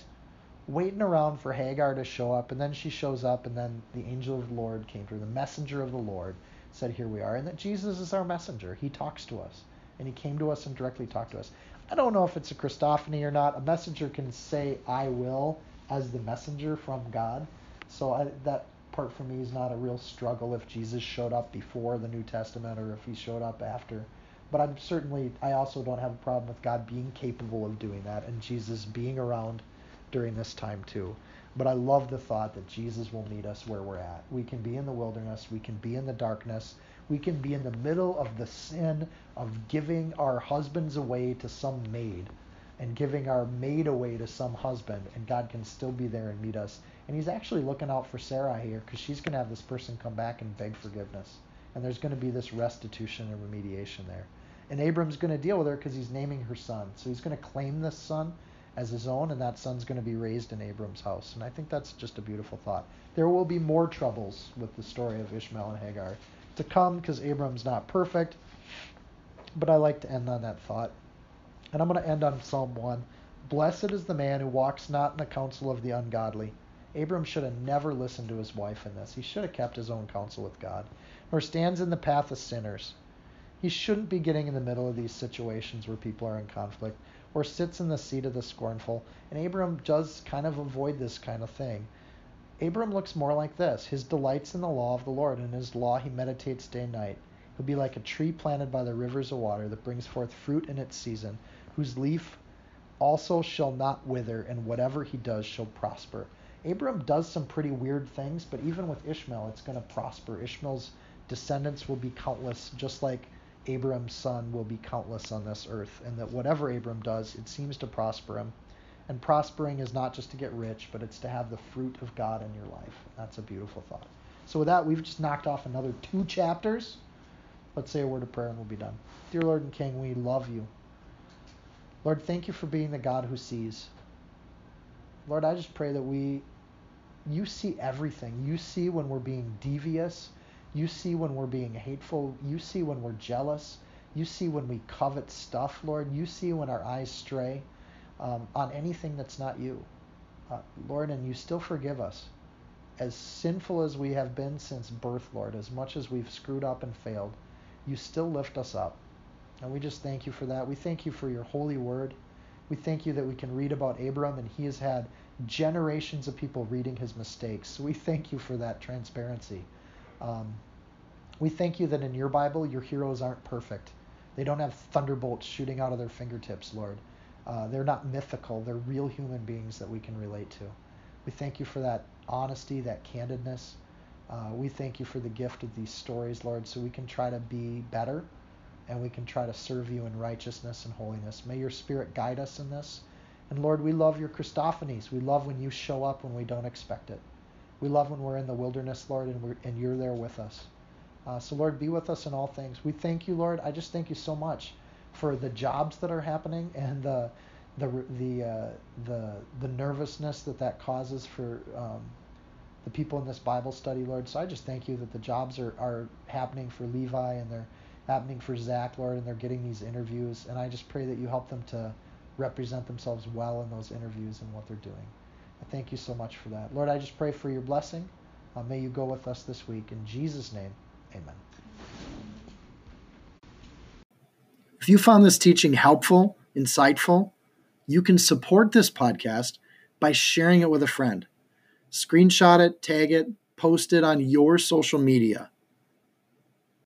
waiting around for Hagar to show up, and then she shows up, and then the angel of the Lord came to her, the messenger of the Lord said, Here we are. And that Jesus is our messenger. He talks to us, and he came to us and directly talked to us. I don't know if it's a Christophany or not. A messenger can say, I will, as the messenger from God. So I, that part for me is not a real struggle if Jesus showed up before the New Testament or if he showed up after. But I'm certainly, I also don't have a problem with God being capable of doing that and Jesus being around during this time too. But I love the thought that Jesus will meet us where we're at. We can be in the wilderness, we can be in the darkness, we can be in the middle of the sin of giving our husbands away to some maid and giving our maid away to some husband, and God can still be there and meet us. And He's actually looking out for Sarah here because she's going to have this person come back and beg forgiveness. And there's going to be this restitution and remediation there. And Abram's going to deal with her because he's naming her son. So he's going to claim this son as his own, and that son's going to be raised in Abram's house. And I think that's just a beautiful thought. There will be more troubles with the story of Ishmael and Hagar to come because Abram's not perfect, but I like to end on that thought. And I'm going to end on Psalm 1. Blessed is the man who walks not in the counsel of the ungodly. Abram should have never listened to his wife in this. He should have kept his own counsel with God. Nor stands in the path of sinners. He shouldn't be getting in the middle of these situations where people are in conflict or sits in the seat of the scornful. And Abram does kind of avoid this kind of thing. Abram looks more like this. His delights in the law of the Lord, and in his law he meditates day and night. He'll be like a tree planted by the rivers of water that brings forth fruit in its season, whose leaf also shall not wither, and whatever he does shall prosper. Abram does some pretty weird things, but even with Ishmael, it's going to prosper. Ishmael's descendants will be countless, just like Abram's son will be countless on this earth, and that whatever Abram does, it seems to prosper him. And prospering is not just to get rich, but it's to have the fruit of God in your life. That's a beautiful thought. So, with that, we've just knocked off another two chapters. Let's say a word of prayer and we'll be done. Dear Lord and King, we love you. Lord, thank you for being the God who sees. Lord, I just pray that we, you see everything. You see when we're being devious. You see when we're being hateful. You see when we're jealous. You see when we covet stuff, Lord. You see when our eyes stray um, on anything that's not you. Uh, Lord, and you still forgive us. As sinful as we have been since birth, Lord, as much as we've screwed up and failed, you still lift us up. And we just thank you for that. We thank you for your holy word. We thank you that we can read about Abram and he has had generations of people reading his mistakes. we thank you for that transparency. Um, we thank you that in your Bible, your heroes aren't perfect. They don't have thunderbolts shooting out of their fingertips, Lord. Uh, they're not mythical, they're real human beings that we can relate to. We thank you for that honesty, that candidness. Uh, we thank you for the gift of these stories, Lord, so we can try to be better and we can try to serve you in righteousness and holiness. May your Spirit guide us in this. And Lord, we love your Christophanies. We love when you show up when we don't expect it. We love when we're in the wilderness, Lord, and, and you're there with us. Uh, so, Lord, be with us in all things. We thank you, Lord. I just thank you so much for the jobs that are happening and the the the uh, the the nervousness that that causes for um, the people in this Bible study, Lord. So I just thank you that the jobs are, are happening for Levi and they're happening for Zach, Lord, and they're getting these interviews. And I just pray that you help them to represent themselves well in those interviews and what they're doing. I thank you so much for that. Lord, I just pray for your blessing. Uh, may you go with us this week. In Jesus' name, amen. If you found this teaching helpful, insightful, you can support this podcast by sharing it with a friend. Screenshot it, tag it, post it on your social media